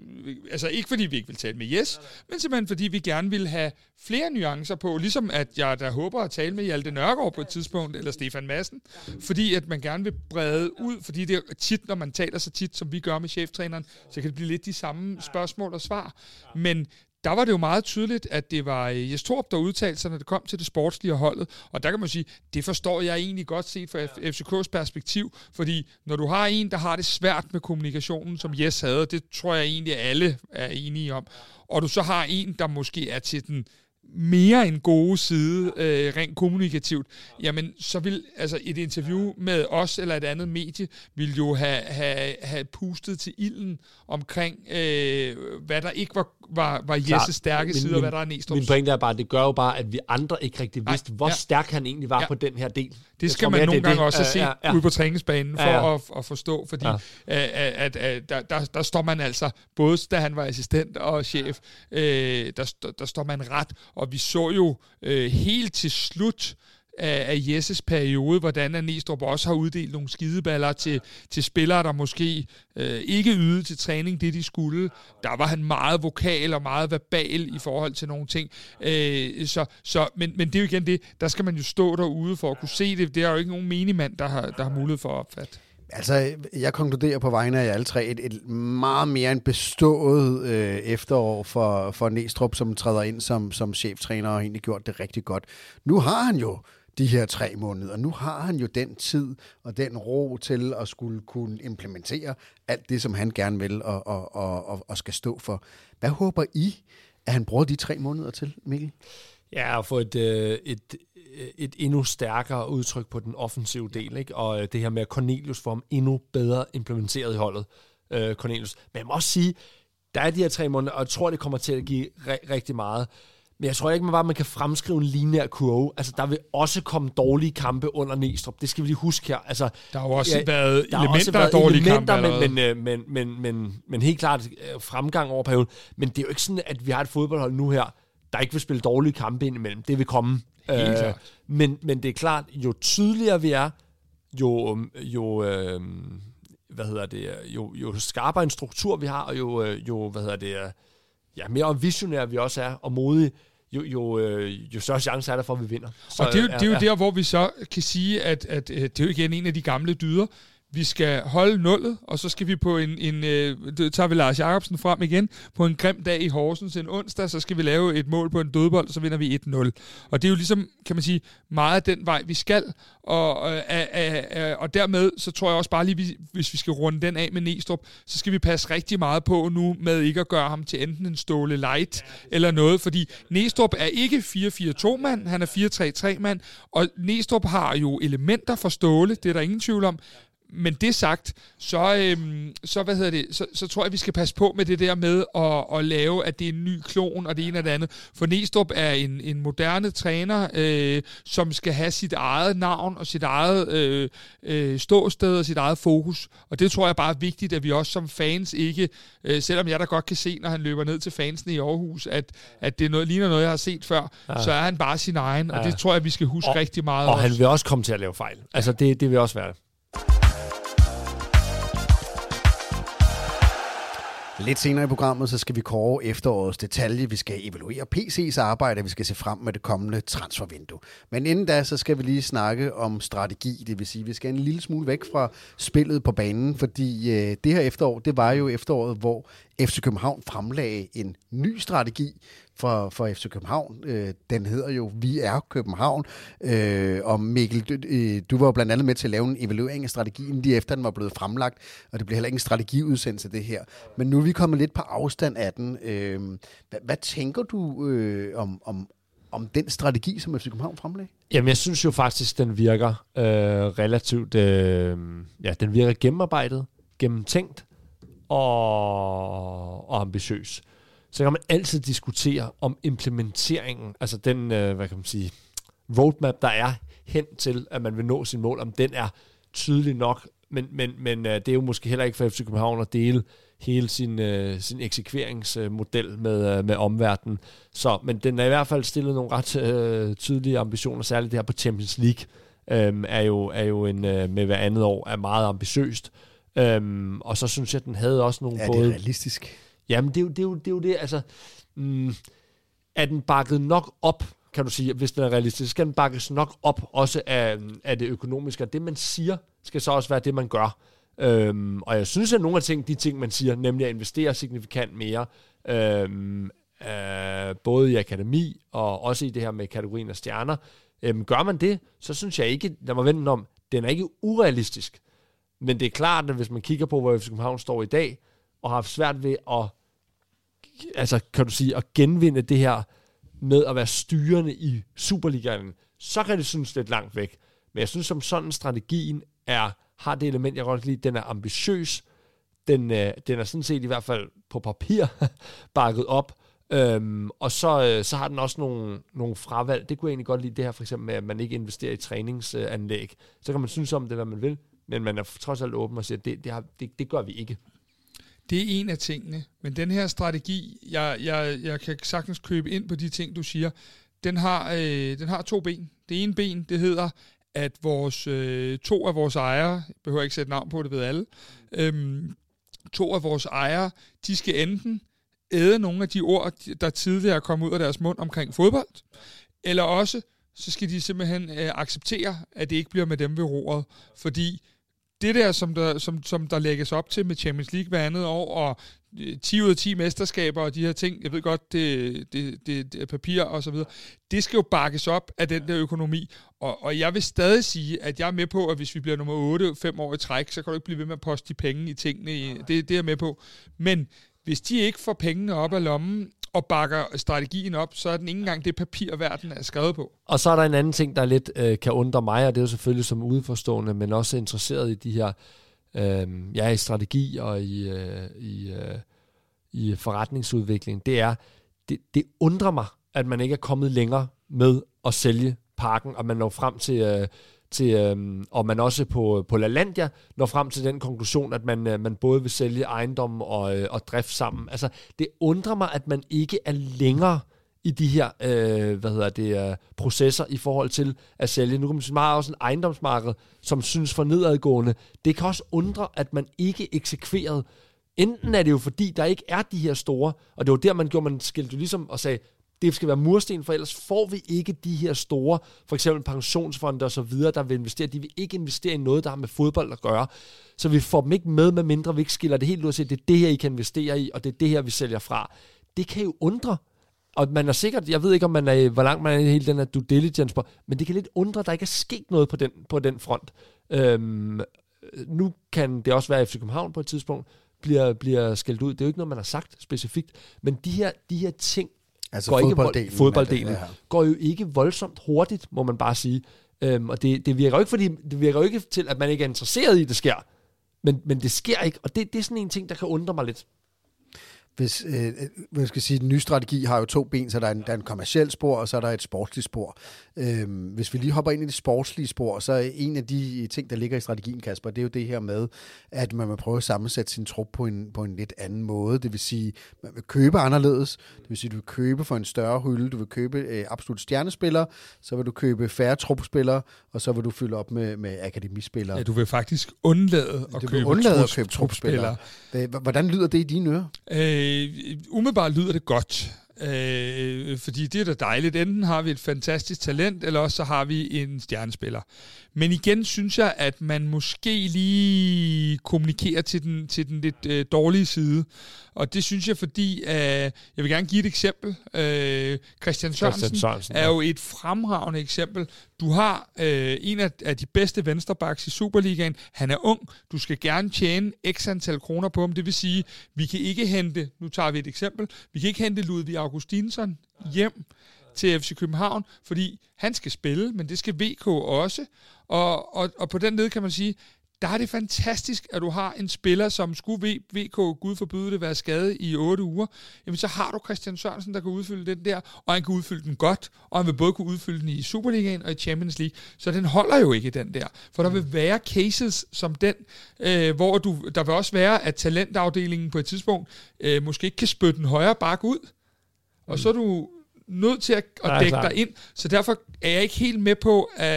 altså ikke fordi vi ikke vil tale med Jes, men simpelthen fordi vi gerne vil have flere nuancer på, ligesom at jeg da håber at tale med Hjalte Nørgaard på et tidspunkt, eller Stefan Madsen, fordi at man gerne vil brede ud, fordi det er tit, når man taler så tit, som vi gør med cheftræneren, så kan det blive lidt de samme spørgsmål og svar. Men der var det jo meget tydeligt, at det var øh, Jes Torp, der udtalte sig, når det kom til det sportslige holdet. Og der kan man sige, det forstår jeg egentlig godt set fra FCK's perspektiv, fordi når du har en, der har det svært med kommunikationen, som Jes havde, det tror jeg egentlig alle er enige om, og du så har en, der måske er til den mere en gode side, øh, rent kommunikativt, jamen så vil altså et interview med os eller et andet medie, vil jo have, have, have pustet til ilden omkring, øh, hvad der ikke var, var, var Jesses stærke side, og hvad der er Næstrup's. Min pointe er bare, at det gør jo bare, at vi andre ikke rigtig vidste, Nej, hvor ja. stærk han egentlig var ja. på den her del. Det skal man nogle gange det. også se ja, ja. ude på træningsbanen for ja, ja. At, at forstå, fordi ja. at, at, at, der, der, der står man altså, både da han var assistent og chef, øh, der, der står man ret, og vi så jo øh, helt til slut af, af Jesses periode, hvordan Næstrup også har uddelt nogle skideballer til, til spillere, der måske øh, ikke ydede til træning det, de skulle. Der var han meget vokal og meget verbal i forhold til nogle ting. Øh, så, så, men, men det er jo igen det, der skal man jo stå derude for at kunne se det. Det er jo ikke nogen menigmand, der har, der har mulighed for at opfatte. Altså, jeg konkluderer på vegne af alle tre et, et meget mere end bestået øh, efterår for, for Næstrup, som træder ind som, som cheftræner og egentlig gjort det rigtig godt. Nu har han jo de her tre måneder. Nu har han jo den tid og den ro til at skulle kunne implementere alt det, som han gerne vil og, og, og, og skal stå for. Hvad håber I, at han bruger de tre måneder til, Mikkel? Ja, at få et, øh, et, et endnu stærkere udtryk på den offensive del, ikke? og øh, det her med, at Cornelius får ham endnu bedre implementeret i holdet, øh, Cornelius. Men jeg må også sige, der er de her tre måneder, og jeg tror, det kommer til at give re- rigtig meget. Men jeg tror ikke, man bare man kan fremskrive en lineær kurve. Altså, der vil også komme dårlige kampe under Næstrup. Det skal vi lige huske her. Altså, der har jo også ja, været der elementer også været af dårlige elementer, kampe. Men, øh, men, men, men, men helt klart øh, fremgang over perioden. Men det er jo ikke sådan, at vi har et fodboldhold nu her, der ikke vil spille dårlige kampe indimellem. Det vil komme. Helt øh, klart. Men, men det er klart, jo tydeligere vi er, jo, jo øh, hvad hedder det, jo, jo skarpere en struktur vi har, og jo, øh, jo hvad hedder det, ja, mere visionære vi også er, og modige, jo, jo, øh, jo større chance er der for, at vi vinder. Så, og det er, jo, det er jo der, hvor vi så kan sige, at, at, at det er jo igen en af de gamle dyder vi skal holde nullet, og så skal vi på en, en øh, tager vi Lars Jacobsen frem igen, på en grim dag i Horsens en onsdag, så skal vi lave et mål på en dødbold, og så vinder vi 1-0. Og det er jo ligesom, kan man sige, meget den vej, vi skal, og, øh, øh, øh, og dermed, så tror jeg også bare lige, hvis vi skal runde den af med Næstrup, så skal vi passe rigtig meget på nu, med ikke at gøre ham til enten en ståle light, eller noget, fordi Næstrup er ikke 4-4-2 mand, han er 4-3-3 mand, og Næstrup har jo elementer for ståle, det er der ingen tvivl om, men det sagt, så, øhm, så, hvad hedder det, så, så tror jeg, vi skal passe på med det der med at, at lave, at det er en ny klon, og det ene og det andet. For Næstrup er en, en moderne træner, øh, som skal have sit eget navn og sit eget øh, øh, ståsted og sit eget fokus. Og det tror jeg bare er vigtigt, at vi også som fans ikke, øh, selvom jeg da godt kan se, når han løber ned til fansene i Aarhus, at, at det er noget, ligner noget, jeg har set før, ja. så er han bare sin egen, ja. og det tror jeg, vi skal huske og, rigtig meget. Og også. han vil også komme til at lave fejl. Altså, det, det vil også være Lidt senere i programmet, så skal vi kåre efterårets detalje. Vi skal evaluere PC's arbejde, vi skal se frem med det kommende transfervindue. Men inden da, så skal vi lige snakke om strategi. Det vil sige, vi skal en lille smule væk fra spillet på banen, fordi øh, det her efterår, det var jo efteråret, hvor FC København fremlagde en ny strategi for, for FC København. Øh, den hedder jo Vi er København. Øh, og Mikkel, du, øh, du var jo blandt andet med til at lave en evaluering af strategien lige efter den var blevet fremlagt, og det blev heller ikke en strategiudsendelse det her. Men nu er vi kommet lidt på afstand af den. Øh, hvad, hvad tænker du øh, om, om, om den strategi, som FC København fremlagde? Jamen, jeg synes jo faktisk, den virker øh, relativt... Øh, ja, den virker gennemarbejdet, gennemtænkt og, og ambitiøs så kan man altid diskutere om implementeringen, altså den, øh, hvad kan man sige, roadmap, der er hen til, at man vil nå sin mål, om den er tydelig nok, men, men, men øh, det er jo måske heller ikke for FC København at dele hele sin, øh, sin eksekveringsmodel med, øh, med omverdenen. Så, men den er i hvert fald stillet nogle ret øh, tydelige ambitioner, særligt det her på Champions League, øh, er, jo, er jo en, øh, med hver andet år er meget ambitiøst. Øhm, og så synes jeg, at den havde også nogle er både... Er det realistisk? Jamen, det er jo det, er jo, det, er jo det altså... Mm, er den bakket nok op, kan du sige, hvis den er realistisk, skal den bakkes nok op også af, af det økonomiske. Og det, man siger, skal så også være det, man gør. Øhm, og jeg synes, at nogle af ting, de ting, man siger, nemlig at investere signifikant mere, øhm, øh, både i akademi og også i det her med kategorien af stjerner, øhm, gør man det, så synes jeg ikke, lad mig vende om, den er ikke urealistisk. Men det er klart, at hvis man kigger på, hvor FC København står i dag, og har haft svært ved at, altså kan du sige, at genvinde det her med at være styrende i Superligaen, så kan det synes lidt langt væk. Men jeg synes som sådan, strategien er, har det element, jeg godt lide, den er ambitiøs, den, øh, den er sådan set i hvert fald på papir bakket op, øhm, og så, øh, så har den også nogle, nogle fravalg. Det kunne jeg egentlig godt lide, det her for eksempel med, at man ikke investerer i træningsanlæg. Så kan man synes om det, hvad man vil, men man er trods alt åben og siger, at det, det, har, det, det gør vi ikke. Det er en af tingene, men den her strategi, jeg, jeg, jeg kan sagtens købe ind på de ting, du siger, den har, øh, den har to ben. Det ene ben, det hedder, at vores øh, to af vores ejere, jeg behøver ikke sætte navn på det ved alle, øhm, to af vores ejere, de skal enten æde nogle af de ord, der tidligere er kommet ud af deres mund omkring fodbold, eller også, så skal de simpelthen øh, acceptere, at det ikke bliver med dem ved roret, fordi det der, som der, som, som der lægges op til med Champions League hver andet år, og 10 øh, ud af 10 mesterskaber og de her ting, jeg ved godt, det, det, det, det er papir og så videre, det skal jo bakkes op af den der økonomi. Og, og jeg vil stadig sige, at jeg er med på, at hvis vi bliver nummer 8 fem år i træk, så kan du ikke blive ved med at poste de penge i tingene. Det, det er jeg med på. Men hvis de ikke får pengene op af lommen, og bakker strategien op, så er den ikke engang det papir, verden er skrevet på. Og så er der en anden ting, der lidt øh, kan undre mig, og det er jo selvfølgelig som udenforstående, men også interesseret i de her, øh, ja, i strategi og i, øh, i, øh, i forretningsudvikling, det er, det, det undrer mig, at man ikke er kommet længere med at sælge parken, og man når frem til, øh, til øh, og man også på, på LaLandia når frem til den konklusion, at man, øh, man både vil sælge ejendom og, øh, og drift sammen. Altså, det undrer mig, at man ikke er længere i de her øh, hvad hedder det, øh, processer i forhold til at sælge. Nu kan man sige, meget også en ejendomsmarked, som synes for nedadgående. Det kan også undre, at man ikke eksekverede. Enten er det jo fordi, der ikke er de her store, og det var der, man gjorde, man skilte ligesom og sagde, det skal være mursten, for ellers får vi ikke de her store, for eksempel pensionsfonde og så videre, der vil investere. De vil ikke investere i noget, der har med fodbold at gøre. Så vi får dem ikke med, med mindre vi ikke skiller det helt ud og siger, det er det her, I kan investere i, og det er det her, vi sælger fra. Det kan jo undre. Og man er sikkert, jeg ved ikke, om man er, hvor langt man er i hele den her due diligence på, men det kan lidt undre, at der ikke er sket noget på den, på den front. Øhm, nu kan det også være, at FC København på et tidspunkt bliver, bliver skældt ud. Det er jo ikke noget, man har sagt specifikt. Men de her, de her ting Altså går fodbolddelen. ikke, fodbolddelen det, ja. går jo ikke voldsomt hurtigt, må man bare sige. Øhm, og det, det, virker jo ikke, fordi, det virker jo ikke til, at man ikke er interesseret i, at det sker. Men, men det sker ikke, og det, det er sådan en ting, der kan undre mig lidt hvis, øh, hvad skal jeg sige, den nye strategi har jo to ben, så der er en, der er en kommersiel spor, og så er der et sportsligt spor. Øhm, hvis vi lige hopper ind i det sportslige spor, så er en af de ting, der ligger i strategien, Kasper, det er jo det her med, at man vil prøve at sammensætte sin trup på en, på en lidt anden måde. Det vil sige, man vil købe anderledes. Det vil sige, du vil købe for en større hylde. Du vil købe øh, absolut stjernespillere, så vil du købe færre trupspillere, og så vil du fylde op med, med akademispillere. Ja, du vil faktisk undlade at du købe, undlade at købe trupspillere. Hvordan lyder det i dine ører? Øh, umiddelbart lyder det godt. Øh, fordi det er da dejligt. Enten har vi et fantastisk talent, eller også så har vi en stjernespiller. Men igen synes jeg, at man måske lige kommunikerer til den, til den lidt øh, dårlige side. Og det synes jeg, fordi øh, jeg vil gerne give et eksempel. Øh, Christian Sørensen, Christian Sørensen er jo et fremragende eksempel. Du har øh, en af, af de bedste vensterbacks i Superligaen. Han er ung. Du skal gerne tjene x antal kroner på ham. Det vil sige, vi kan ikke hente, nu tager vi et eksempel, vi kan ikke hente Ludvig Augustinsson hjem til FC København, fordi han skal spille, men det skal VK også. Og, og, og på den led kan man sige, der er det fantastisk, at du har en spiller, som skulle VK, Gud forbyde det, være skadet i 8 uger. Jamen, så har du Christian Sørensen, der kan udfylde den der, og han kan udfylde den godt, og han vil både kunne udfylde den i Superligaen og i Champions League. Så den holder jo ikke, den der. For der vil være cases som den, øh, hvor du, der vil også være, at talentafdelingen på et tidspunkt øh, måske ikke kan spytte den højre bakke ud. Og så er du nødt til at, at dække dig ind, så derfor er jeg ikke helt med på at,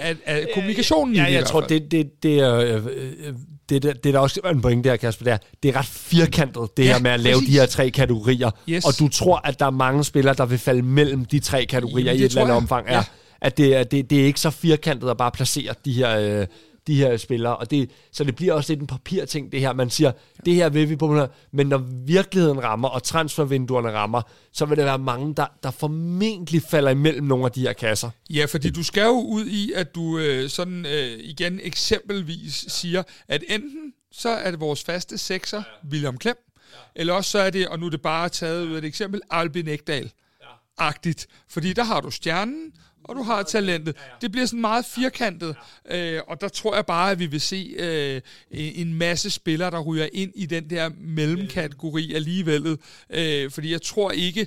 at, at kommunikationen ja, i det jeg tror, det, det, det er... Øh, det, det, det er der også en pointe der, Kasper, der. Det er ret firkantet, det ja, her med at lave præcis. de her tre kategorier. Yes. Og du tror, at der er mange spillere, der vil falde mellem de tre kategorier Jamen, i et eller andet omfang. Ja. At det, det, det er ikke så firkantet at bare placere de her... Øh, de her spillere. Og det, så det bliver også lidt en papirting, det her. Man siger, det her vil vi på, men når virkeligheden rammer, og transfervinduerne rammer, så vil der være mange, der, der formentlig falder imellem nogle af de her kasser. Ja, fordi du skal jo ud i, at du øh, sådan øh, igen eksempelvis siger, at enten så er det vores faste sekser, William Klem, eller også så er det, og nu er det bare taget ud af et eksempel, Albin Ekdal. agtigt Fordi der har du stjernen, og du har talentet. Det bliver sådan meget firkantet, øh, og der tror jeg bare, at vi vil se øh, en masse spillere, der ryger ind i den der mellemkategori alligevel. Øh, fordi jeg tror ikke,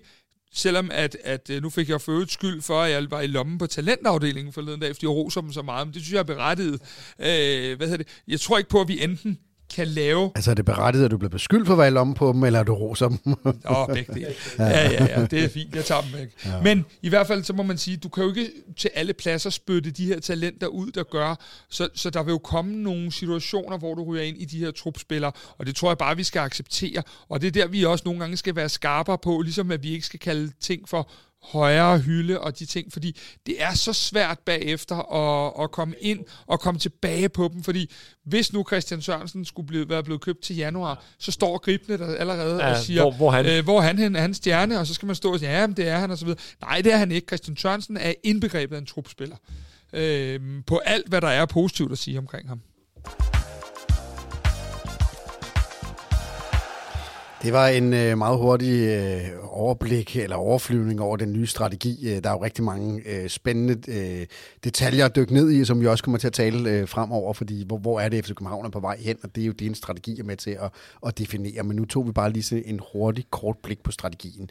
selvom at, at øh, nu fik jeg for skyld for, at jeg var i lommen på talentafdelingen forleden dag, fordi jeg roser dem så meget, men det synes jeg er berettiget. Øh, hvad hedder det? Jeg tror ikke på, at vi enten kan lave... Altså er det berettiget, at du bliver beskyldt for at være lommen på dem, eller er du roser dem? Åh, oh, begge dele. Ja, ja, ja, det er fint, jeg tager dem væk. Ja. Men i hvert fald, så må man sige, du kan jo ikke til alle pladser spytte de her talenter ud, der gør, så, så der vil jo komme nogle situationer, hvor du ryger ind i de her trupspillere, og det tror jeg bare, vi skal acceptere, og det er der, vi også nogle gange skal være skarpere på, ligesom at vi ikke skal kalde ting for højere hylde og de ting, fordi det er så svært bagefter at, at komme ind og komme tilbage på dem, fordi hvis nu Christian Sørensen skulle blive, være blevet købt til januar, så står gribende der allerede ja, og siger, hvor, hvor, han? Øh, hvor han er hans stjerne, og så skal man stå og sige, ja, det er han, og så videre. Nej, det er han ikke. Christian Sørensen er indbegrebet af en trupspiller. Øh, på alt, hvad der er positivt at sige omkring ham. Det var en øh, meget hurtig øh, overblik eller overflyvning over den nye strategi. Øh, der er jo rigtig mange øh, spændende øh, detaljer at dykke ned i, som vi også kommer til at tale øh, fremover, fordi hvor, hvor er det, FC København er på vej hen, og det er jo din strategi er med til at, at definere. Men nu tog vi bare lige en hurtig, kort blik på strategien.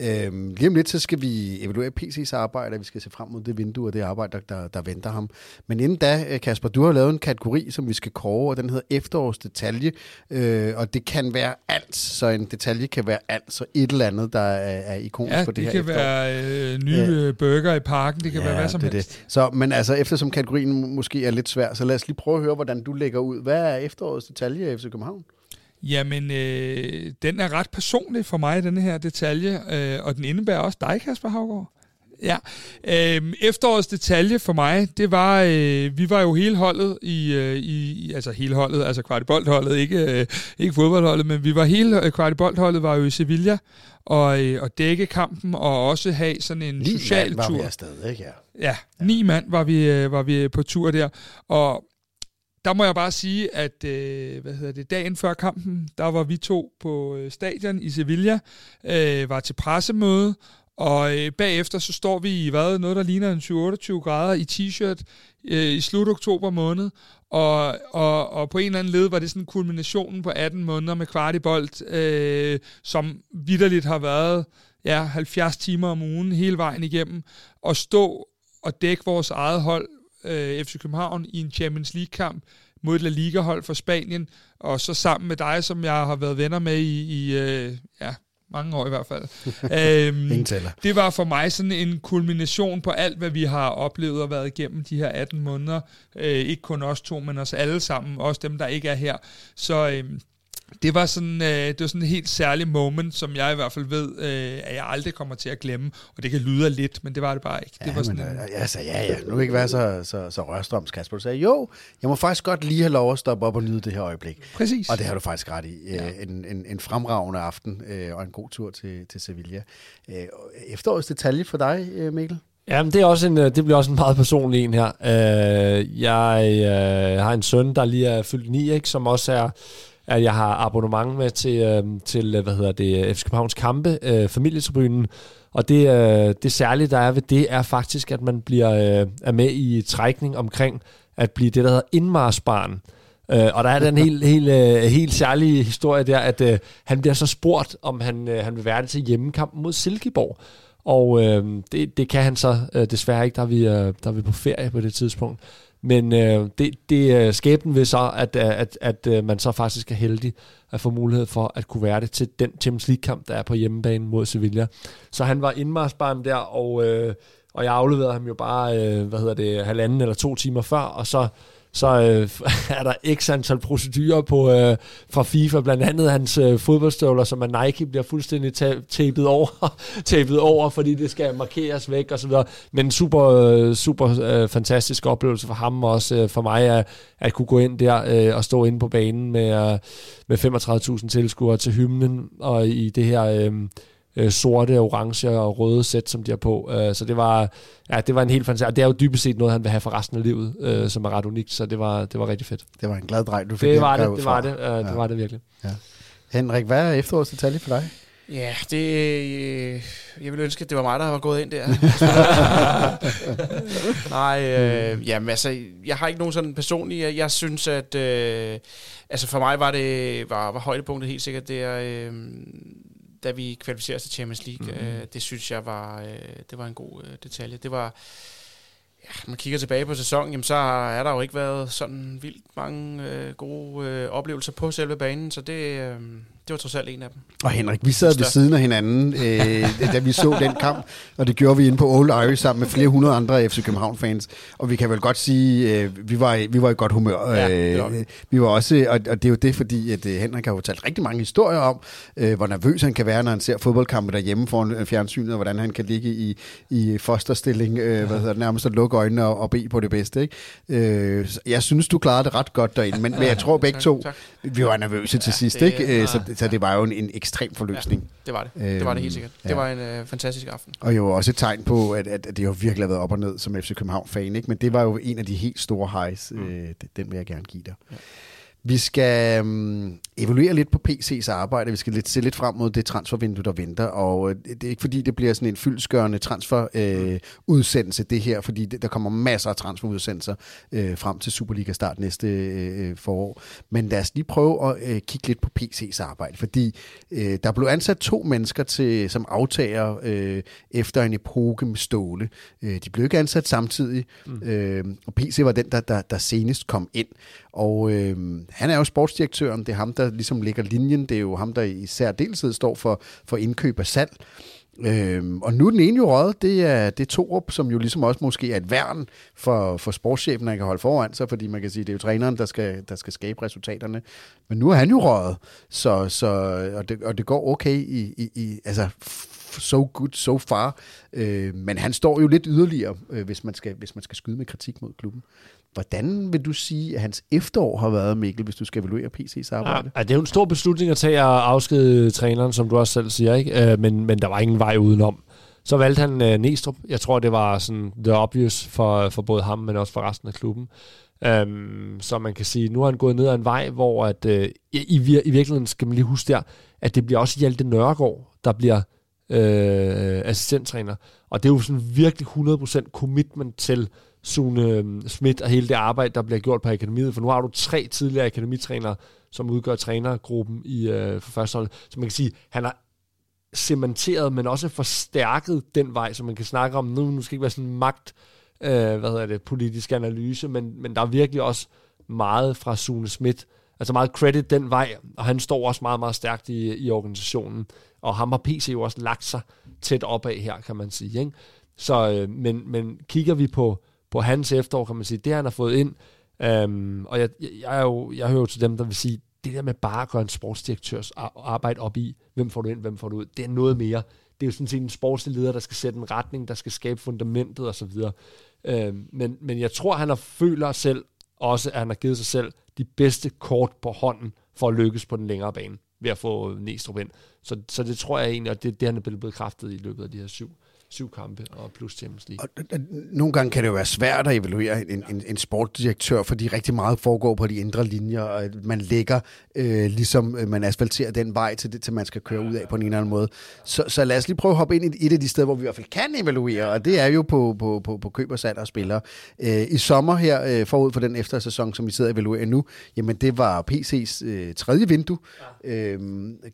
Øh, lige om lidt, så skal vi evaluere PC's arbejde, og vi skal se frem mod det vindue og det arbejde, der, der, der venter ham. Men inden da, øh, Kasper, du har lavet en kategori, som vi skal kåre, og den hedder efterårsdetalje, øh, og det kan være alt, så en detalje kan være alt, så et eller andet, der er, er ikonisk ja, for det, det her kan efterår. være øh, nye ja. burger i parken, det kan ja, være hvad som det helst. Det. Så, men altså, eftersom kategorien måske er lidt svær, så lad os lige prøve at høre, hvordan du lægger ud. Hvad er efterårets detalje i FC København? Jamen, øh, den er ret personlig for mig, den her detalje, øh, og den indebærer også dig, Kasper Havgaard. Ja. Øhm, efterårets detalje for mig, det var, øh, vi var jo hele holdet i, øh, i altså hele holdet, altså kvartiboldholdet, ikke, øh, ikke fodboldholdet, men vi var hele øh, kvartiboldholdet var jo i Sevilla og, øh, og dække kampen og også have sådan en ni social var tur. vi afsted, ikke? Ja. ja, ni mand var vi, øh, var vi på tur der, og der må jeg bare sige, at øh, hvad hedder det, dagen før kampen, der var vi to på øh, stadion i Sevilla, øh, var til pressemøde, og øh, bagefter så står vi i hvad, noget, der ligner en 28 grader i t-shirt øh, i slut oktober måned. Og, og, og på en eller anden led var det sådan kulminationen på 18 måneder med kvartibolt, øh, som vidderligt har været ja, 70 timer om ugen hele vejen igennem. Og stå og dække vores eget hold, øh, FC København, i en Champions League-kamp mod et La Liga-hold fra Spanien, og så sammen med dig, som jeg har været venner med i, i øh, ja, mange år i hvert fald. øhm, det var for mig sådan en kulmination på alt, hvad vi har oplevet og været igennem de her 18 måneder. Øh, ikke kun os to, men os alle sammen, også dem, der ikke er her. Så øhm, det var sådan, øh, det var sådan en helt særlig moment, som jeg i hvert fald ved, øh, at jeg aldrig kommer til at glemme. Og det kan lyde lidt, men det var det bare ikke. Ja, det var sådan men, en... øh, altså, ja, ja, nu ikke være så, så, så rørstrøms, Kasper. Du sagde, jo, jeg må faktisk godt lige have lov at stoppe op og nyde det her øjeblik. Præcis. Og det har du faktisk ret i. Øh, ja. En, en, en fremragende aften øh, og en god tur til, til Sevilla. Øh, efterårets detalje for dig, øh, Mikkel? Ja, men det, er også en, det bliver også en meget personlig en her. Øh, jeg øh, har en søn, der lige er fyldt 9, ikke, som også er at jeg har abonnement med til, øh, til øh, hvad hedder det, FC Københavns kampe, øh, familietribunen, og det, øh, det særlige, der er ved det, er faktisk, at man bliver øh, er med i trækning omkring at blive det, der hedder indmarsbarn. Øh, og der er den helt, helt, øh, helt særlige historie der, at øh, han bliver så spurgt, om han, øh, han vil være det til hjemmekampen mod Silkeborg. Og øh, det, det kan han så øh, desværre ikke, der er, vi, øh, der er vi på ferie på det tidspunkt. Men øh, det, det er skæbnen ved så, at, øh, at, at, at man så faktisk er heldig at få mulighed for at kunne være det til den Champions League-kamp, der er på hjemmebane mod Sevilla. Så han var indmarsbarn der, og, øh, og jeg afleverede ham jo bare, øh, hvad hedder det, halvanden eller to timer før, og så så øh, er der x antal procedurer på, øh, fra FIFA, blandt andet hans øh, fodboldstøvler, som er Nike bliver fuldstændig ta- tapet over, tapet over, fordi det skal markeres væk og så videre. Men super, øh, super øh, fantastisk oplevelse for ham også øh, for mig at, at kunne gå ind der øh, og stå inde på banen med, øh, med 35.000 tilskuere til hymnen og i det her... Øh, øh, sorte, orange og røde sæt, som de har på. Øh, så det var, ja, det var en helt fantastisk... Det er jo dybest set noget, han vil have for resten af livet, øh, som er ret unikt, så det var, det var rigtig fedt. Det var en glad dreng, du fik det var det, det var det, øh, ja. det var det virkelig. Ja. Henrik, hvad er efterårets detalje for dig? Ja, det, øh, jeg vil ønske, at det var mig, der var gået ind der. Nej, øh, jamen altså, jeg har ikke nogen sådan personlig, jeg, jeg synes, at, øh, altså for mig var det, var, var højdepunktet helt sikkert der, øh, da vi kvalificerede os til Champions League. Mm-hmm. Øh, det synes jeg var, øh, det var en god øh, detalje. Det var, ja, man kigger tilbage på sæsonen, jamen, så er der jo ikke været sådan vildt mange øh, gode øh, oplevelser på selve banen, så det, øh, det var trods alt en af dem. Og Henrik, vi sad ved siden af hinanden, øh, da vi så den kamp, og det gjorde vi inde på Old Irish sammen med flere hundrede andre FC København-fans. Og vi kan vel godt sige, øh, vi, var, vi var i godt humør. Ja, det var vi. øh, var også, og, og det er jo det, fordi at, øh, Henrik har fortalt rigtig mange historier om, øh, hvor nervøs han kan være, når han ser fodboldkampe derhjemme foran øh, fjernsynet, og hvordan han kan ligge i, i fosterstilling, øh, hvad hedder det, nærmest at lukke øjnene og, og bede på det bedste. Ikke? Øh, jeg synes, du klarede det ret godt derinde, men, men jeg tror begge Tak, to, tak. vi var nervøse til Ja, sidst, det- ikke? Øh, så. Så det var jo en, en ekstrem forløsning. Det var det. Det var det helt sikkert. ja. Det var en øh, fantastisk aften. Og jo også et tegn på, at, at, at det jo virkelig har været op og ned som FC København-fan. Ikke? Men det var jo en af de helt store highs. Mm. Øh, den- den vil jeg gerne give dig. Ja. Vi skal um, evaluere lidt på PC's arbejde. Vi skal lidt, se lidt frem mod det transfervindue, der venter. Og øh, det er ikke fordi, det bliver sådan en fyldskørende transferudsendelse, øh, det her, fordi det, der kommer masser af transferudsendelser øh, frem til Superliga start næste øh, forår. Men lad os lige prøve at øh, kigge lidt på PC's arbejde, fordi øh, der blev ansat to mennesker til som aftager øh, efter en epoke med Ståle. Øh, de blev ikke ansat samtidig, mm. øh, og PC var den, der, der, der senest kom ind. Og øh, han er jo sportsdirektøren, det er ham, der ligesom lægger linjen, det er jo ham, der i særdeleshed står for, for indkøb af salg. Øhm, og nu er den ene jo røget, det er, det er Torup, som jo ligesom også måske er et værn for, for sportschefen, der kan holde foran sig, fordi man kan sige, det er jo træneren, der skal, der skal skabe resultaterne. Men nu er han jo røget, så, så, og, det, og det går okay i, i, i altså so good so far. Øh, men han står jo lidt yderligere, øh, hvis, man skal, hvis man skal skyde med kritik mod klubben. Hvordan vil du sige, at hans efterår har været, Mikkel, hvis du skal evaluere PC's arbejde? Ja, det er jo en stor beslutning at tage at afskede træneren, som du også selv siger, ikke? Øh, men, men der var ingen vej udenom. Så valgte han øh, Næstrup. Jeg tror, det var sådan the obvious for, for både ham, men også for resten af klubben. Um, så man kan sige, nu har han gået ned ad en vej, hvor at, øh, i, vir- i virkeligheden skal man lige huske der, at det bliver også Hjalte Nørgaard, der bliver øh, assistenttræner. Og det er jo sådan virkelig 100% commitment til Sune øhm, Schmidt og hele det arbejde, der bliver gjort på akademiet. For nu har du tre tidligere akademitrænere, som udgør trænergruppen i øh, for første hold. Så man kan sige, han har cementeret, men også forstærket den vej, som man kan snakke om, nu, nu skal ikke være sådan en magt, øh, hvad hedder det, politisk analyse, men, men der er virkelig også meget fra Sune Schmidt, altså meget credit den vej, og han står også meget, meget stærkt i, i organisationen, og ham har PC jo også lagt sig tæt op af her, kan man sige. Ikke? Så, øh, men, men kigger vi på, på hans efterår, kan man sige, det han har fået ind, øhm, og jeg, jeg, jeg, er jo, jeg hører jo til dem, der vil sige, det der med bare at gøre en sportsdirektørs arbejde op i, hvem får du ind, hvem får du ud, det er noget mere. Det er jo sådan set en sportslig leder, der skal sætte en retning, der skal skabe fundamentet osv. Øhm, men, men jeg tror, han har føler selv også, at han har givet sig selv de bedste kort på hånden for at lykkes på den længere bane ved at få Næstrup ind. Så, så det tror jeg egentlig, og det, det han er blevet bekræftet i løbet af de her syv, syv kampe og plus Champions League. Og, og, nogle gange kan det jo være svært at evaluere en, en, en sportsdirektør, fordi rigtig meget foregår på de indre linjer, og man lægger, øh, ligesom øh, man asfalterer den vej til det, til man skal køre ud af på en eller anden måde. Så, så lad os lige prøve at hoppe ind i et af de steder, hvor vi i hvert fald kan evaluere, og det er jo på, på, på, på køb og salg af spillere. Øh, I sommer her, øh, forud for den eftersæson, som vi sidder og evaluerer nu, jamen det var PC's øh, tredje vindue. Øh,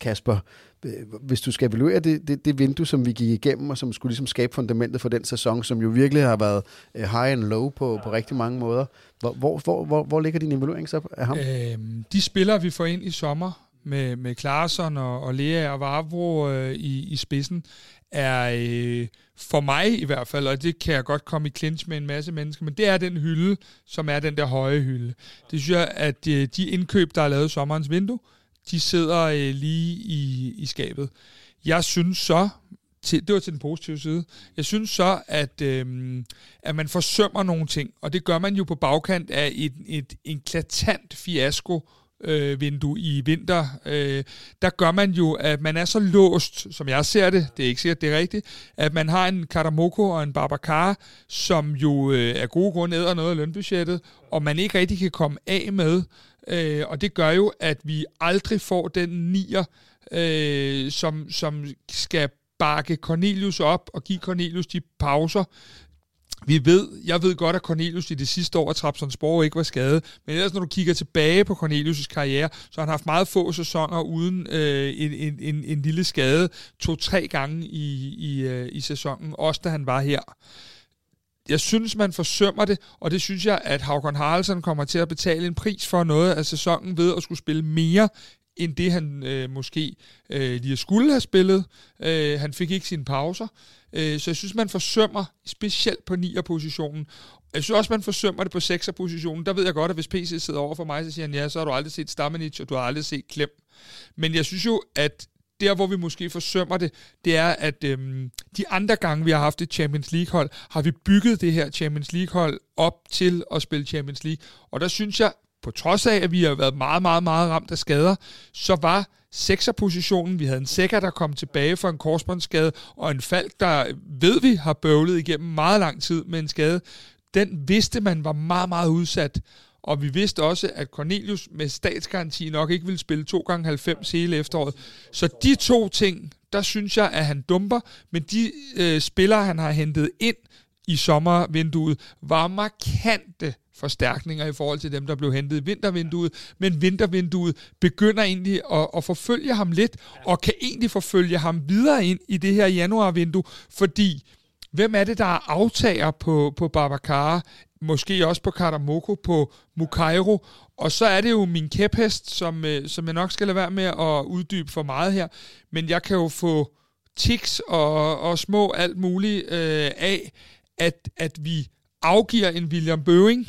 Kasper, øh, Øh, hvis du skal evaluere det, det, det vindue, som vi gik igennem, og som skulle ligesom skabe fundamentet for den sæson, som jo virkelig har været øh, high and low på, på rigtig mange måder. Hvor, hvor, hvor, hvor, hvor ligger din evaluering så af ham? Øhm, de spillere, vi får ind i sommer, med, med Klaarsson og, og Lea og Vavro øh, i, i spidsen, er øh, for mig i hvert fald, og det kan jeg godt komme i clinch med en masse mennesker, men det er den hylde, som er den der høje hylde. Det synes jeg, at øh, de indkøb, der er lavet i sommerens vindue, de sidder øh, lige i, i skabet. Jeg synes så, til, det var til den positive side, jeg synes så, at, øh, at man forsømmer nogle ting, og det gør man jo på bagkant af et, et eklatant fiasko, øh, vindue i vinter, øh, der gør man jo, at man er så låst, som jeg ser det, det er ikke sikkert, det er rigtigt, at man har en Karamoko og en Babacar, som jo øh, af gode grunde æder noget af lønbudgettet, og man ikke rigtig kan komme af med, øh, og det gør jo, at vi aldrig får den nier, øh, som, som skal bakke Cornelius op og give Cornelius de pauser, vi ved, jeg ved godt, at Cornelius i det sidste år, at Trabzonspor ikke var skadet, men ellers når du kigger tilbage på Cornelius' karriere, så har han haft meget få sæsoner uden øh, en, en, en, en lille skade, to-tre gange i, i, øh, i sæsonen, også da han var her. Jeg synes, man forsømmer det, og det synes jeg, at Havkon Haraldsson kommer til at betale en pris for noget af sæsonen ved at skulle spille mere end det han øh, måske øh, lige skulle have spillet. Øh, han fik ikke sine pauser. Øh, så jeg synes, man forsømmer, specielt på 9'er positionen. Jeg synes også, man forsømmer det på 6'er positionen. Der ved jeg godt, at hvis PC sidder over for mig, så siger han, ja, så har du aldrig set Stamenic, og du har aldrig set Klem. Men jeg synes jo, at der, hvor vi måske forsømmer det, det er, at øhm, de andre gange, vi har haft et Champions League-hold, har vi bygget det her Champions League-hold op til at spille Champions League. Og der synes jeg, på trods af, at vi har været meget, meget, meget ramt af skader, så var sekserpositionen. Vi havde en sækker, der kom tilbage fra en korsbåndsskade, og en fald, der ved vi har bøvlet igennem meget lang tid med en skade. Den vidste man var meget, meget udsat. Og vi vidste også, at Cornelius med statsgaranti nok ikke ville spille 2 gange 90 hele efteråret. Så de to ting, der synes jeg, at han dumper. Men de øh, spillere, han har hentet ind i sommervinduet, var markante forstærkninger i forhold til dem, der blev hentet i vintervinduet, men vintervinduet begynder egentlig at, at forfølge ham lidt, og kan egentlig forfølge ham videre ind i det her januarvindue, fordi hvem er det, der er aftager på, på Babacar, måske også på Karamoko, på Mukairo, og så er det jo min kæphest, som, øh, som jeg nok skal lade være med at uddybe for meget her, men jeg kan jo få tics og, og små alt muligt øh, af, at, at vi afgiver en William Bøving.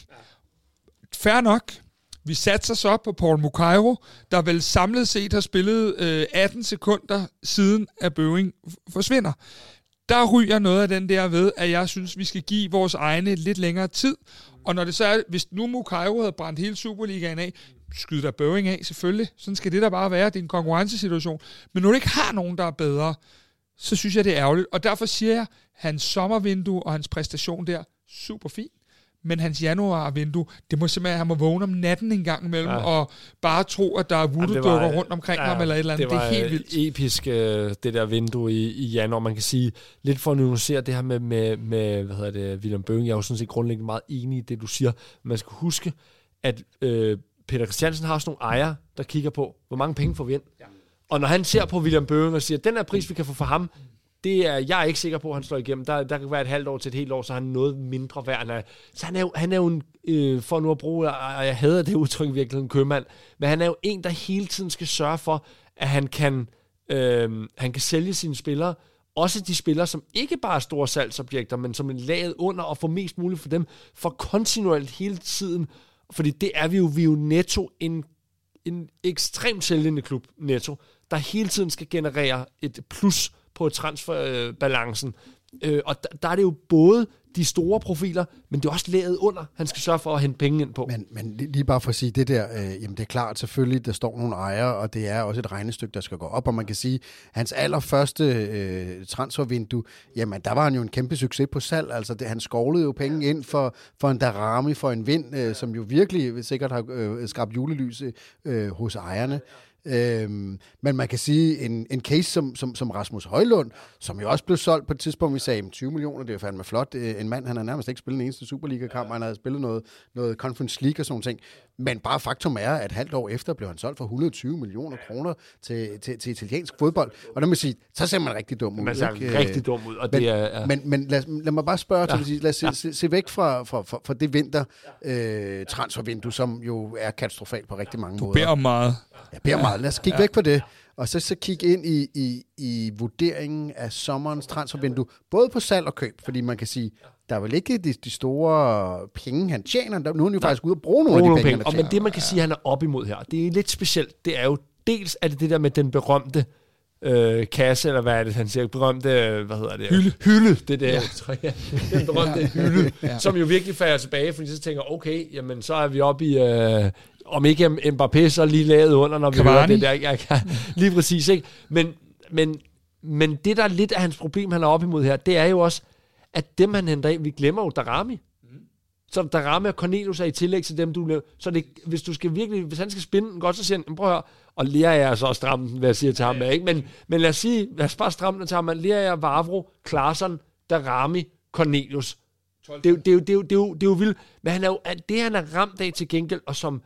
Fær nok. Vi satser så op på Paul Mukairo, der vel samlet set har spillet øh, 18 sekunder siden, at Bøving forsvinder. Der ryger noget af den der ved, at jeg synes, vi skal give vores egne lidt længere tid. Og når det så er, hvis nu Mukairo havde brændt hele Superligaen af, skyder der Bøving af, selvfølgelig. Sådan skal det der bare være. Det er en konkurrencesituation. Men når du ikke har nogen, der er bedre, så synes jeg, det er ærgerligt. Og derfor siger jeg, hans sommervindue og hans præstation der, super fint. Men hans januarvindue, det må simpelthen, han må vågne om natten en gang imellem, ja. og bare tro, at der er voodoo rundt omkring ja, ham, eller et eller andet. Det, det er helt vildt. episk, øh, det der vindue i, i januar. Man kan sige, lidt for at nuancere det her med, med, med hvad hedder det, William Bøing, jeg er jo sådan set grundlæggende meget enig i det, du siger. Man skal huske, at øh, Peter Christiansen har også nogle ejere, der kigger på, hvor mange penge får vi ind. Ja. Og når han ser på William Bøing og siger, den her pris, vi kan få for ham, det er jeg er ikke sikker på, at han slår igennem. Der, der kan være et halvt år til et helt år, så er han noget mindre værd. Han så han er jo, han er jo en, øh, for nu at bruge, og jeg hader det udtryk virkelig, en købmand, men han er jo en, der hele tiden skal sørge for, at han kan, øh, han kan sælge sine spillere, også de spillere, som ikke bare er store salgsobjekter, men som er laget under og få mest muligt for dem, for kontinuerligt hele tiden. Fordi det er vi jo, vi er jo netto en, en ekstremt sælgende klub, netto, der hele tiden skal generere et plus på transferbalancen. Øh, og der, der er det jo både de store profiler, men det er også lavet under, han skal sørge for at hente penge ind på. Men, men lige bare for at sige det der, øh, jamen det er klart selvfølgelig, der står nogle ejere, og det er også et regnestykke, der skal gå op, og man kan sige, hans allerførste øh, transfervindue, jamen der var han jo en kæmpe succes på salg, altså det, han skovlede jo penge ind for, for en Darami, for en vind, øh, som jo virkelig sikkert har øh, skabt julelys øh, hos ejerne. Øhm, men man kan sige, en, en case som, som, som Rasmus Højlund, som jo også blev solgt på et tidspunkt, vi sagde, 20 millioner, det er fandme flot. Øh, en mand, han har nærmest ikke spillet en eneste Superliga-kamp, han havde spillet noget, noget Conference League og sådan ting. Men bare faktum er, at halvt år efter blev han solgt for 120 millioner kroner til, til, til italiensk fodbold. Og der må sige, så ser man rigtig dum ud. Man ser ikke? rigtig dum ud. Og men, det er, ja. men, men lad, lad mig bare spørge, ja. til, lad os se, ja. se, se væk fra, fra, fra, fra det vinter øh, transfervindue, som jo er katastrofalt på rigtig mange du måder. Du beder om meget. Jeg beder meget. Lad os kigge ja. væk fra det. Og så, så kigge ind i, i, i vurderingen af sommerens transfervindue, både på salg og køb, fordi man kan sige, der er vel ikke de, de store penge, han tjener. Der, nu er han jo Nej. faktisk ude og bruge nogle bruge af de penge, penge. Og men det, man kan sige, han er op imod her, det er lidt specielt. Det er jo dels er det det der med den berømte øh, kasse, eller hvad er det, han siger, berømte, hvad hedder det? Hylde. Hylde, det der, ja. den berømte hylde, ja. som jo virkelig falder tilbage, fordi så tænker okay, jamen så er vi oppe i, øh, om ikke Mbappé så lige lavet under, når vi Cavani. hører det der. Jeg kan, lige præcis, ikke? Men, men, men det, der er lidt af hans problem, han er op imod her, det er jo også, at dem, han henter ind, vi glemmer jo Darami. Så der rammer Cornelius er i tillæg til dem, du laver. Så det, hvis du skal virkelig, hvis han skal spinde den godt, så siger han, prøv at høre, og Lea er så også stramme den, hvad jeg siger til ham, ikke? Men, men lad os sige, lad os bare stramme den til ham, Lea er Vavro, Klaarsson, Darami, Cornelius. Det er, jo, det, er det, er jo, det, er jo, det er jo vildt. Men han er jo, det han er ramt af til gengæld, og som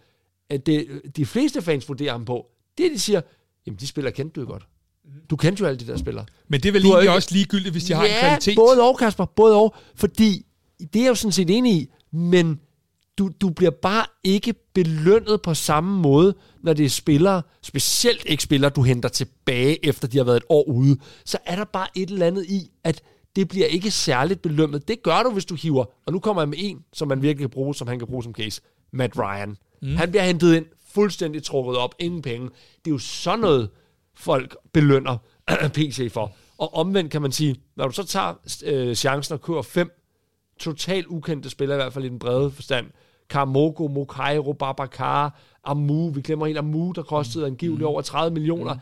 at det, de fleste fans vurderer ham på, det de siger, jamen de spiller kendte du godt. Du kendte jo alle de der spillere. Men det er vel egentlig ikke- også ligegyldigt, hvis de har en ja, kvalitet. både og, Kasper, både og. Fordi, det er jeg jo sådan set enig i, men du, du bliver bare ikke belønnet på samme måde, når det er spillere, specielt ikke spillere, du henter tilbage, efter de har været et år ude. Så er der bare et eller andet i, at det bliver ikke særligt belønnet. Det gør du, hvis du hiver. Og nu kommer jeg med en, som man virkelig kan bruge, som han kan bruge som case. Matt Ryan. Mm. Han bliver hentet ind, fuldstændig trukket op, ingen penge. Det er jo sådan noget, folk belønner PC for. Og omvendt kan man sige, når du så tager øh, chancen og kører fem totalt ukendte spillere, i hvert fald i den brede forstand, Karamogo, Mokairo, Babacar, Amu, vi glemmer helt Amu, der kostede angiveligt over 30 millioner,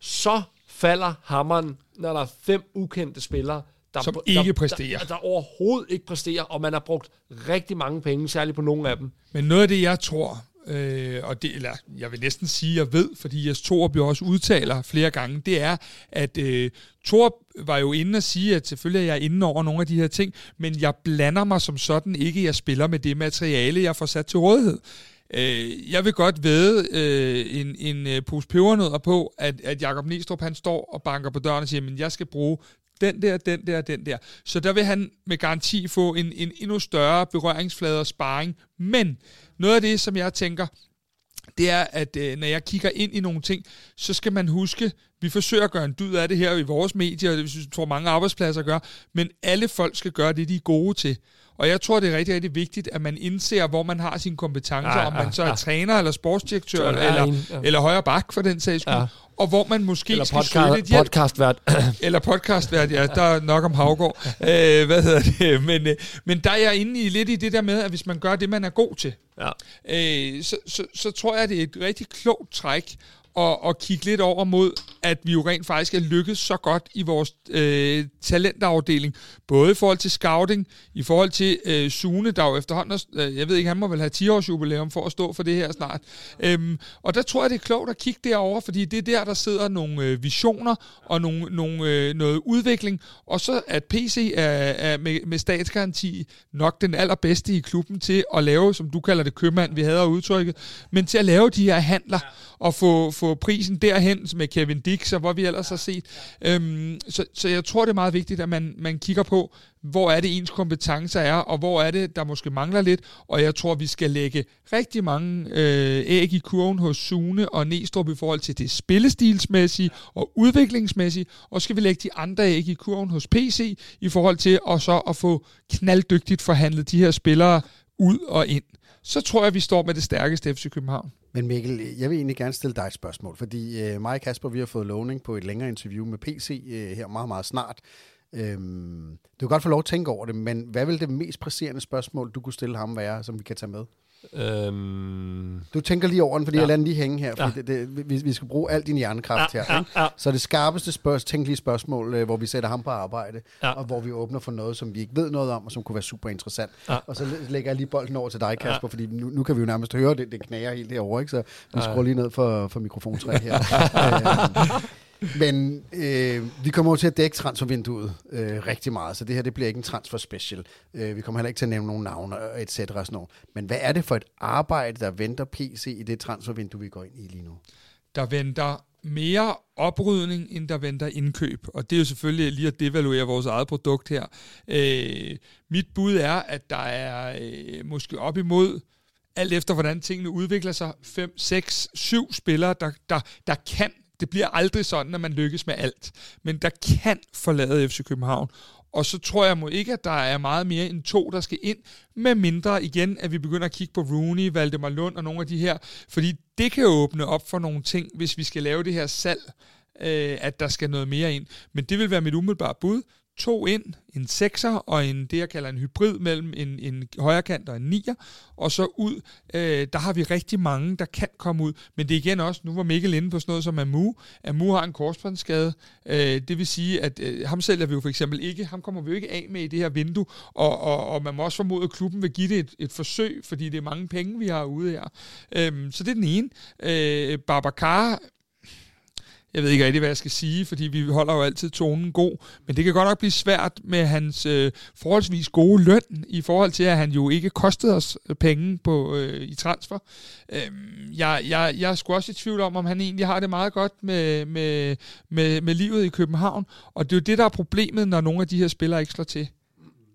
så falder hammeren, når der er fem ukendte spillere, der, Som der, ikke der, præsterer. Der, der overhovedet ikke præsterer, og man har brugt rigtig mange penge, særligt på nogle af dem. Men noget af det, jeg tror, øh, og det, eller jeg vil næsten sige, jeg ved, fordi Jes Torup jo også udtaler flere gange, det er, at øh, Torup var jo inde og sige, at selvfølgelig er jeg inde over nogle af de her ting, men jeg blander mig som sådan ikke, jeg spiller med det materiale, jeg får sat til rådighed. Øh, jeg vil godt ved øh, en, en øh, pose pebernødder på, at, at Jakob Næstrup han står og banker på døren og siger, men jeg skal bruge den der, den der, den der. Så der vil han med garanti få en, en endnu større berøringsflade og sparring. Men noget af det, som jeg tænker, det er, at øh, når jeg kigger ind i nogle ting, så skal man huske, vi forsøger at gøre en dyd af det her i vores medier, og det synes jeg tror mange arbejdspladser gør, men alle folk skal gøre det, de er gode til. Og jeg tror, det er rigtig, rigtig vigtigt, at man indser, hvor man har sine kompetencer, ja, om man ja, så er ja. træner eller sportsdirektør, er eller, en, ja. eller højre bak for den sags skyld, Ja. Og hvor man måske Eller skal søge lidt podcast, hjælp. podcastvært. Eller podcastvært, ja, der er nok om Havgård. øh, hvad hedder det? Men, øh, men der er jeg inde i lidt i det der med, at hvis man gør det, man er god til, ja. øh, så, så, så tror jeg, det er et rigtig klogt træk at, at kigge lidt over mod, at vi jo rent faktisk er lykkedes så godt i vores øh, talentafdeling. Både i forhold til scouting, i forhold til øh, Sune, der jo efterhånden, øh, jeg ved ikke, han må vel have 10 års jubilæum for at stå for det her snart. Øhm, og der tror jeg, det er klogt at kigge derover, fordi det er der, der sidder nogle øh, visioner og nogle, nogle, øh, noget udvikling. Og så at PC er, er med, med statsgaranti nok den allerbedste i klubben til at lave, som du kalder det, købmand, vi havde udtrykket, men til at lave de her handler og få, få prisen derhen med Kevin Dix og hvor vi ellers har set. Øhm, så, så jeg tror, det er meget vigtigt, at man, man kigger på, hvor er det ens kompetencer er, og hvor er det, der måske mangler lidt. Og jeg tror, vi skal lægge rigtig mange øh, æg i kurven hos Sune og Næstrup i forhold til det spillestilsmæssige og udviklingsmæssige, og skal vi lægge de andre æg i kurven hos PC i forhold til at så at få knalddygtigt forhandlet de her spillere ud og ind. Så tror jeg, vi står med det stærkeste FC København. Men Mikkel, jeg vil egentlig gerne stille dig et spørgsmål, fordi øh, mig og Kasper, vi har fået lovning på et længere interview med PC øh, her meget, meget snart. Øhm, du kan godt få lov at tænke over det, men hvad vil det mest presserende spørgsmål, du kunne stille ham være, som vi kan tage med? Øhm, Du tænker lige over den, fordi Ja. ja. jeg lader den lige hænge her, fordi Ja. ja. det, det, vi, vi skal bruge al din hjernekraft Ja, her. ja, ikke? ja. Så det skarpeste spørg- tænkelige spørgsmål, øh, hvor vi sætter ham på arbejde, Ja. ja. og hvor vi åbner for noget, som vi ikke ved noget om, og som kunne være super interessant. Ja. Og så læ- lægger jeg lige bolden over til dig, Kasper, ja. fordi nu, nu kan vi jo nærmest høre det, det knager helt herovre, ikke? så vi skruer lige ned for, for mikrofontræ her. Øhm, men øh, vi kommer jo til at dække transfervinduet øh, rigtig meget, så det her det bliver ikke en transfer special. Øh, vi kommer heller ikke til at nævne nogen navne et cetera. Sådan noget. Men hvad er det for et arbejde, der venter PC i det transfervindue, vi går ind i lige nu? der venter mere oprydning, end der venter indkøb. Og det er jo selvfølgelig lige at devaluere vores eget produkt her. Øh, mit bud er, at der er øh, måske op imod, alt efter hvordan tingene udvikler sig, 5, 6, 7 spillere, der, der, der kan det bliver aldrig sådan, at man lykkes med alt, men der kan forlade FC København. Og så tror jeg må ikke, at der er meget mere end to, der skal ind, med mindre igen, at vi begynder at kigge på Rooney, Valdemar Lund og nogle af de her, fordi det kan åbne op for nogle ting, hvis vi skal lave det her salg, øh, at der skal noget mere ind. Men det vil være mit umiddelbare bud to ind, en sekser og en, det jeg kalder en hybrid mellem en, en højrekant og en nier, og så ud, øh, der har vi rigtig mange, der kan komme ud, men det er igen også, nu var Mikkel inde på sådan noget som Amu, Amu har en korsbåndsskade, øh, det vil sige, at øh, ham sælger vi jo for eksempel ikke, ham kommer vi jo ikke af med i det her vindue, og, og, og man må også formode, at klubben vil give det et, et forsøg, fordi det er mange penge, vi har ude her. Øh, så det er den ene. Øh, Babacar jeg ved ikke rigtig, hvad jeg skal sige, fordi vi holder jo altid tonen god, men det kan godt nok blive svært med hans øh, forholdsvis gode løn, i forhold til, at han jo ikke kostede os penge på øh, i transfer. Øh, jeg, jeg, jeg er sgu også i tvivl om, om han egentlig har det meget godt med, med, med, med livet i København, og det er jo det, der er problemet, når nogle af de her spillere ikke slår til.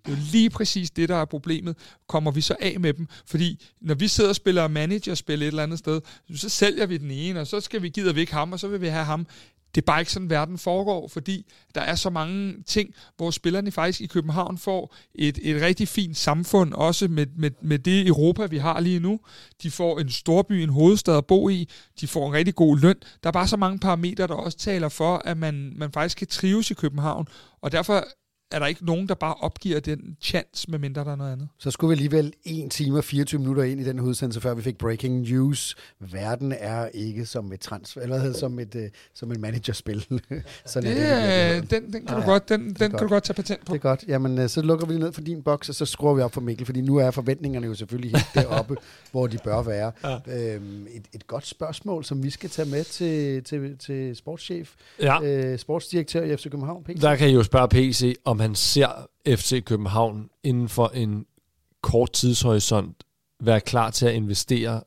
Det er jo lige præcis det, der er problemet. Kommer vi så af med dem? Fordi når vi sidder og spiller managerspil et eller andet sted, så sælger vi den ene, og så skal vi gider vi ikke ham, og så vil vi have ham. Det er bare ikke sådan, verden foregår, fordi der er så mange ting, hvor spillerne faktisk i København får et, et rigtig fint samfund, også med, med, med det Europa, vi har lige nu. De får en storby, en hovedstad at bo i, de får en rigtig god løn. Der er bare så mange parametre, der også taler for, at man, man faktisk kan trives i København, og derfor er der ikke nogen, der bare opgiver den chance, medmindre der er noget andet. Så skulle vi alligevel 1 time og 24 minutter ind i den udsendelse, før vi fik breaking news. Verden er ikke som et transfer, eller hvad som et, uh, som et managerspil. Sådan det, er det, den, den, kan, du godt, den, den kan godt. du godt tage patent på. Det er godt. Jamen, øh, så lukker vi ned for din boks, og så skruer vi op for Mikkel, fordi nu er forventningerne jo selvfølgelig helt deroppe, hvor de bør være. Ja. Øhm, et, et godt spørgsmål, som vi skal tage med til, til, til sportschef, ja. øh, sportsdirektør i FC København, PC. Der kan I jo spørge PC, om han ser FC København inden for en kort tidshorisont være klar til at investere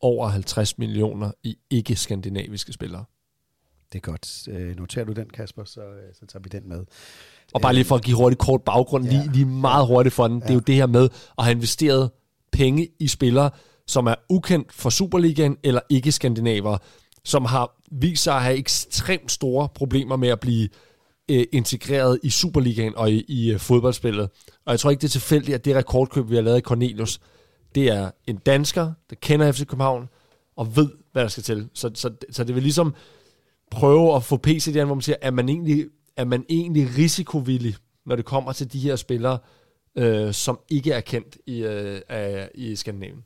over 50 millioner i ikke-skandinaviske spillere. Det er godt. Øh, noterer du den, Kasper, så, øh, så tager vi den med. Og bare lige for at give hurtigt kort baggrund, ja. lige, lige meget hurtigt for den, ja. det er jo det her med at have investeret penge i spillere, som er ukendt for Superligaen eller ikke-skandinaver, som har vist sig at have ekstremt store problemer med at blive øh, Øh, integreret i Superligaen og i, i øh, fodboldspillet. Og jeg tror ikke, det er tilfældigt, at det rekordkøb, vi har lavet i Cornelius, det er en dansker, der kender FC København og ved, hvad der skal til. Så, så, så det vil ligesom prøve at få PC der, hvor man siger, er man egentlig, er man egentlig risikovillig, når det kommer til de her spillere, øh, som ikke er kendt i, øh, i Skandinavien?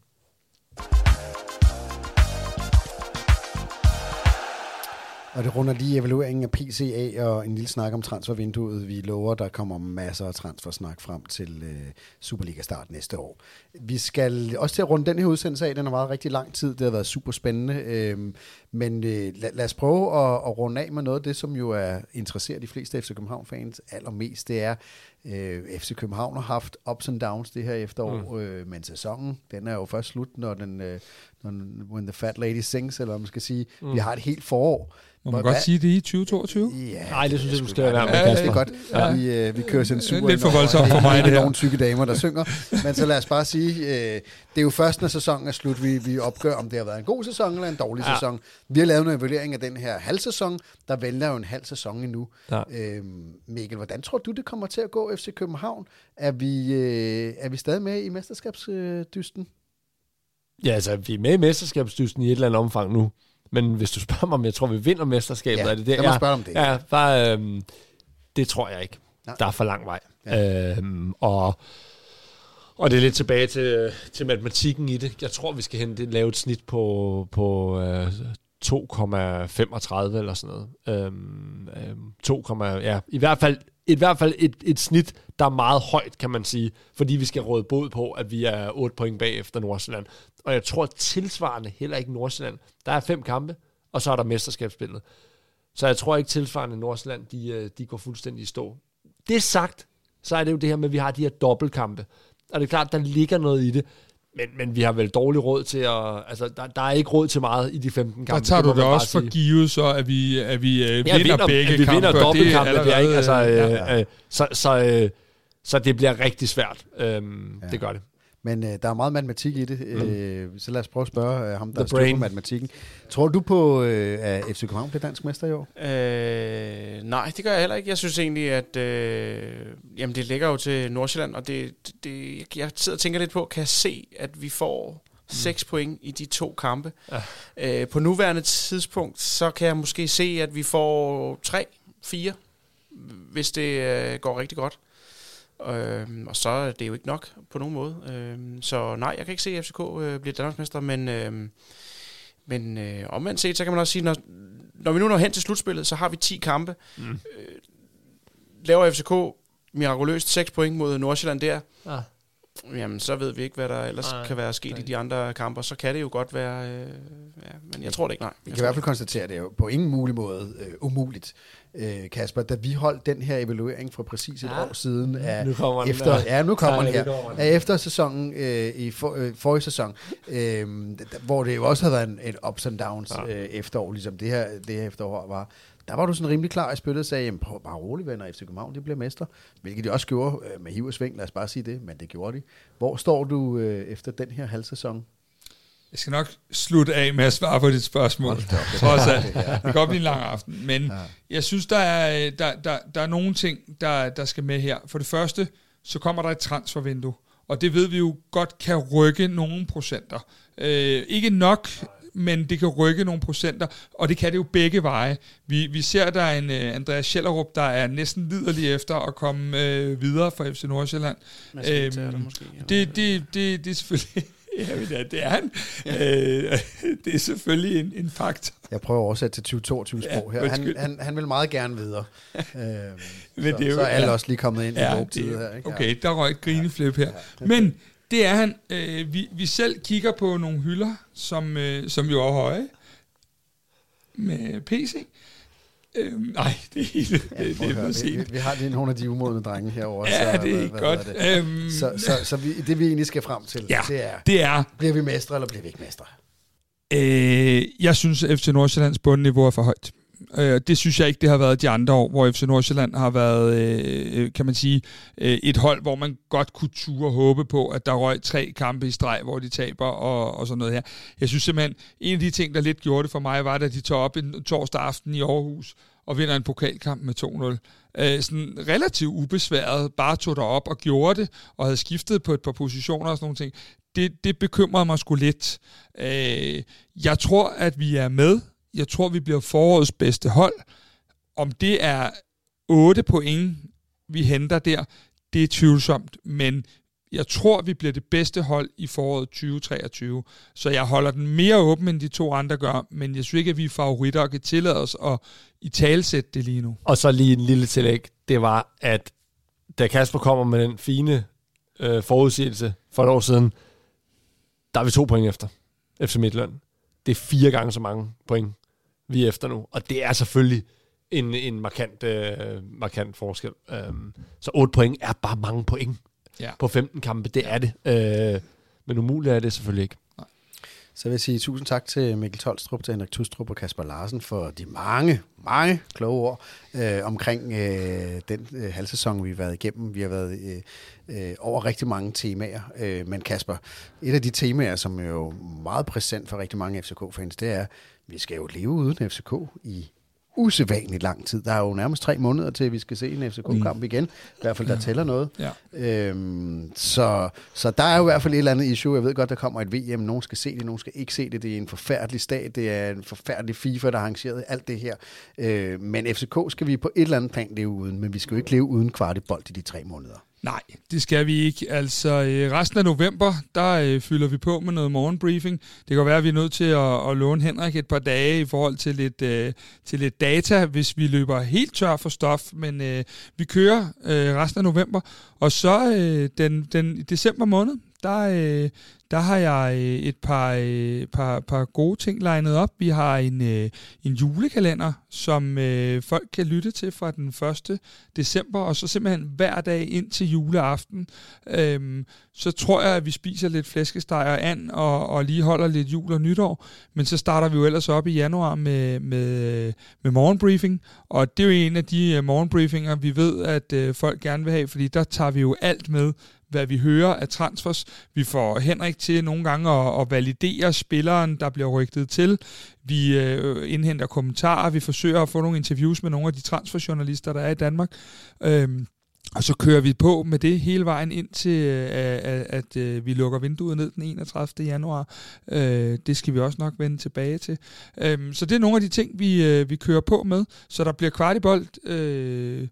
Og det runder lige evalueringen af PCA og en lille snak om transfervinduet. Vi lover, der kommer masser af transfersnak frem til øh, Superliga-start næste år. Vi skal også til at runde den her udsendelse af. Den har været rigtig lang tid. Det har været super spændende. Øh, men øh, lad, lad os prøve at, at runde af med noget af det, som jo er interesseret de fleste FC København-fans allermest. Det er, øh, FC København har haft ups and downs det her efterår, mm. øh, men sæsonen, den er jo først slut, når den, øh, når, when the fat lady sings, eller man skal sige, mm. vi har et helt forår. Må man godt sige det i 2022? Ja, Nej, det synes jeg, du skal være med, ja, det er godt. Ja. Vi, øh, vi kører censur. Lidt for voldsomt for mig, det her. nogle tykke damer, der synger. Men så lad os bare sige, øh, det er jo først, når sæsonen er slut, vi, vi opgør, om det har været en god sæson eller en dårlig ja. sæson. Vi har lavet en evaluering af den her halvsæson. Der vælger jo en halv sæson endnu. Ja. Øhm, Mikkel, hvordan tror du, det kommer til at gå FC København? Er vi, øh, er vi stadig med i mesterskabsdysten? Ja, altså, vi er med i mesterskabsdysten i et eller andet omfang nu. Men hvis du spørger mig, om jeg tror, vi vinder mesterskabet, ja, er det det? Jeg spørge om det. Ja, bare, øhm, det tror jeg ikke. Nej. Der er for lang vej. Ja. Øhm, og, og det er lidt tilbage til, til matematikken i det. Jeg tror, vi skal hente, lave et snit på, på øh, 2,35 eller sådan noget. Øhm, øhm, 2, ja, i hvert fald, i hvert fald et, et snit, der er meget højt, kan man sige, fordi vi skal råde bod på, at vi er 8 point bag efter Nordsjælland. Og jeg tror tilsvarende heller ikke Nordsjælland. Der er fem kampe, og så er der mesterskabsspillet. Så jeg tror ikke tilsvarende Nordsjælland, de, øh, de går fuldstændig i stå. Det sagt, så er det jo det her med, at vi har de her dobbeltkampe. Og det er klart, der ligger noget i det. Men, men vi har vel dårlig råd til at... Altså, der, der er ikke råd til meget i de 15 kampe. Der tager det du det også for givet, så at vi, at vi uh, vinder, vinder begge at vi vinder kampe. dobbeltkampe, det er, det er ikke... Altså, ja, ja. Øh, så, så, øh, så det bliver rigtig svært. Øhm, ja. Det gør det. Men øh, der er meget matematik i det, mm. øh, så lad os prøve at spørge øh, ham, der er på matematikken. Tror du på, øh, at FC København bliver dansk mester i år? Øh, nej, det gør jeg heller ikke. Jeg synes egentlig, at øh, jamen, det ligger jo til Nordsjælland, og det, det, jeg sidder og tænker lidt på, kan jeg se, at vi får 6 mm. point i de to kampe. Ja. Øh, på nuværende tidspunkt, så kan jeg måske se, at vi får 3, 4 hvis det øh, går rigtig godt. Øh, og så er det jo ikke nok på nogen måde. Øh, så nej, jeg kan ikke se, at FCK øh, bliver Danmarksmester, men, øh, men øh, omvendt set, så kan man også sige, når, når vi nu når hen til slutspillet, så har vi 10 kampe. Mm. Øh, laver FCK mirakuløst 6 point mod Nordsjælland der, Ja. Jamen så ved vi ikke, hvad der ellers Nej, nej, kan være sket i de andre kampe. Så kan det jo godt være, øh, ja, men jeg tror det ikke, nej. Vi Jeg kan i hvert fald konstatere, at det er jo på ingen mulig måde øh, umuligt, øh, Kasper. Da vi holdt den her evaluering for præcis et Ja. år siden af Nu kommer den efter, der. ja, nu kommer Ja, den her. kommer den. Af efter sæsonen øh, i for, øh, forrige sæson, øh, hvor det jo også havde været en, et ups and downs Ja. øh, efterår, ligesom det her, det her efterår var. Der var du sådan rimelig klar i spillet og sagde, prøv bare roligt venner, FC København, de bliver mester. Hvilket de også gjorde øh, med hiv og sving, lad os bare sige det, men det gjorde de. Hvor står du øh, efter den her halvsæson? Jeg skal nok slutte af med at svare på dit spørgsmål. Trods alt. Det kan godt blive en lang aften. Men ja. jeg synes, der er, der, der, der er nogle ting, der, der skal med her. For det første, så kommer der et transfervindue. Og det ved vi jo godt kan rykke nogle procenter. Øh, ikke nok, men det kan rykke nogle procenter, og det kan det jo begge veje. Vi, vi ser, der er en uh, Andreas Schellerup, der er næsten liderlig efter at komme uh, videre fra FC Nordsjælland. Øhm, det måske, ja. Det, det, det, det er selvfølgelig... Ja, det, det er han. Øh, det er selvfølgelig en, en faktor. Jeg prøver at oversætte til 2022 sprog Ja, her. Han, han, han vil meget gerne videre. øhm, Men så, det er jo- så er alle ja. også lige kommet ind i Ja, ja, det, her. Ikke? okay, der røg et grineflip her. Men det er han. Øh, vi, vi selv kigger på nogle hylder, som, øh, som jo er høje med PC. Øh, nej, det er helt Ja, det, det, prøv det at er vi, vi, vi har lige nogle af de umodne drenge herovre. Ja, så, det er hvad- hvad godt. det? Øhm, Så, så, så vi, det vi egentlig skal frem til, Ja, det er, det er, bliver vi mestre, eller bliver vi ikke mestre? Øh, jeg synes, at FC Nordsjællands bundniveau er for højt. Øh, det synes jeg ikke, det har været de andre år, hvor FC Nordsjælland har været, øh, øh, kan man sige, øh, et hold, hvor man godt kunne ture og håbe på, at der røg tre kampe i streg, hvor de taber og, og sådan noget her. Jeg synes simpelthen, en af de ting, der lidt gjorde det for mig, var, at de tog op en torsdag aften i Aarhus og vinder en pokalkamp med 2-0. Øh, sådan relativt ubesværet, bare tog der op og gjorde det, og havde skiftet på et par positioner og sådan nogle ting. Det, det bekymrede mig sgu lidt. Øh, jeg tror, at vi er med. Jeg tror, vi bliver forårets bedste hold. Om det er 8 point, vi henter der, det er tvivlsomt, men jeg tror, vi bliver det bedste hold i foråret 2023. Så jeg holder den mere åben, end de to andre gør, men jeg synes ikke, at vi er favoritter og kan tillade os at i talsætte det lige nu. Og så lige en lille tillæg. Det var, at da Kasper kommer med den fine øh, forudsigelse for et år siden, der er vi to point efter FC Midtjylland. Det er fire gange så mange point, vi er efter nu. Og det er selvfølgelig en, en markant, øh, markant forskel. Um, så 8 point er bare mange point Ja. på 15 kampe. Det er det. Øh, men umuligt er det selvfølgelig ikke. Så vil jeg sige tusind tak til Mikkel Tolstrup, til Henrik Tustrup og Kasper Larsen for de mange, mange kloge ord øh, omkring øh, den øh, halvsæson, vi har været igennem. Vi har været øh, øh, over rigtig mange temaer. Øh, men Kasper, et af de temaer, som er jo meget præsent for rigtig mange FCK-fans, det er, vi skal jo leve uden FCK i usædvanligt lang tid. Der er jo nærmest tre måneder til, at vi skal se en FCK-kamp mm. igen. I hvert fald, der tæller noget. Ja. Øhm, så, så der er jo i hvert fald et eller andet issue. Jeg ved godt, der kommer et VM. Nogen skal se det, nogen skal ikke se det. Det er en forfærdelig stat. Det er en forfærdelig FIFA, der har arrangeret alt det her. Øh, men FCK skal vi på et eller andet plan leve uden. Men vi skal jo ikke leve uden kvartibold i de tre måneder. Nej, det skal vi ikke. Altså, øh, resten af november, der øh, fylder vi på med noget morgenbriefing. Det kan være, at vi er nødt til at, at låne Henrik et par dage i forhold til lidt, øh, til lidt data, hvis vi løber helt tør for stof. Men øh, vi kører øh, resten af november. Og så øh, den, den i december måned, der, øh, der har jeg øh, et par, øh, par, par gode ting legnet op. Vi har en, øh, en julekalender, som øh, folk kan lytte til fra den 1. december, og så simpelthen hver dag ind til juleaften. Øhm, så tror jeg, at vi spiser lidt flæskesteg og and, og, og lige holder lidt jul og nytår. Men så starter vi jo ellers op i januar med, med, øh, med morgenbriefing, og det er jo en af de øh, morgenbriefinger, vi ved, at øh, folk gerne vil have, fordi der tager vi jo alt med, hvad vi hører af transfers. Vi får Henrik til nogle gange at, at validere spilleren, der bliver rygtet til. Vi øh, indhenter kommentarer. Vi forsøger at få nogle interviews med nogle af de transferjournalister, der er i Danmark. Øhm, Og så kører vi på med det hele vejen ind til, øh, at, at, at øh, vi lukker vinduet ned den 31. januar. Øh, det skal vi også nok vende tilbage til. Øh, så det er nogle af de ting, vi, øh, vi kører på med. Så der bliver kvartibolt øh,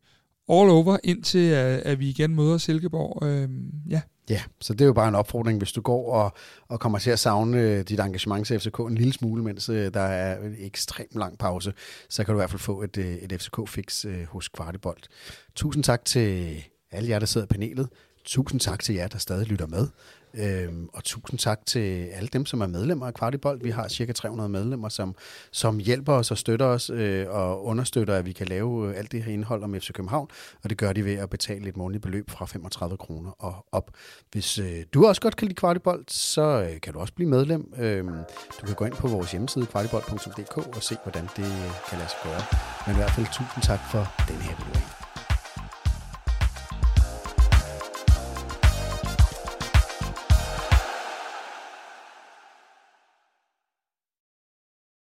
all over, indtil at, at vi igen møder Silkeborg. Øh, ja. Ja, så det er jo bare en opfordring, hvis du går og, og kommer til at savne øh, dit engagement til FCK en lille smule, mens øh, der er en ekstremt lang pause, så kan du i hvert fald få et, et FCK-fix hos Kvartibolt. Tusind tak til alle jer, der sidder i panelet. Tusind tak til jer, der stadig lytter med. Øhm, og tusind tak til alle dem, som er medlemmer af Kvartibold. Vi har cirka 300 medlemmer, som, som hjælper os og støtter os øh, og understøtter, at vi kan lave øh, alt det her indhold om FC København. Og det gør de ved at betale et månedligt beløb fra 35 kroner og op. Hvis øh, du også godt kan lide Kvartibold, så øh, kan du også blive medlem. Øhm, du kan gå ind på vores hjemmeside kvartibold.dk og se, hvordan det øh, kan lade sig gøre. Men i hvert fald tusind tak for den her video.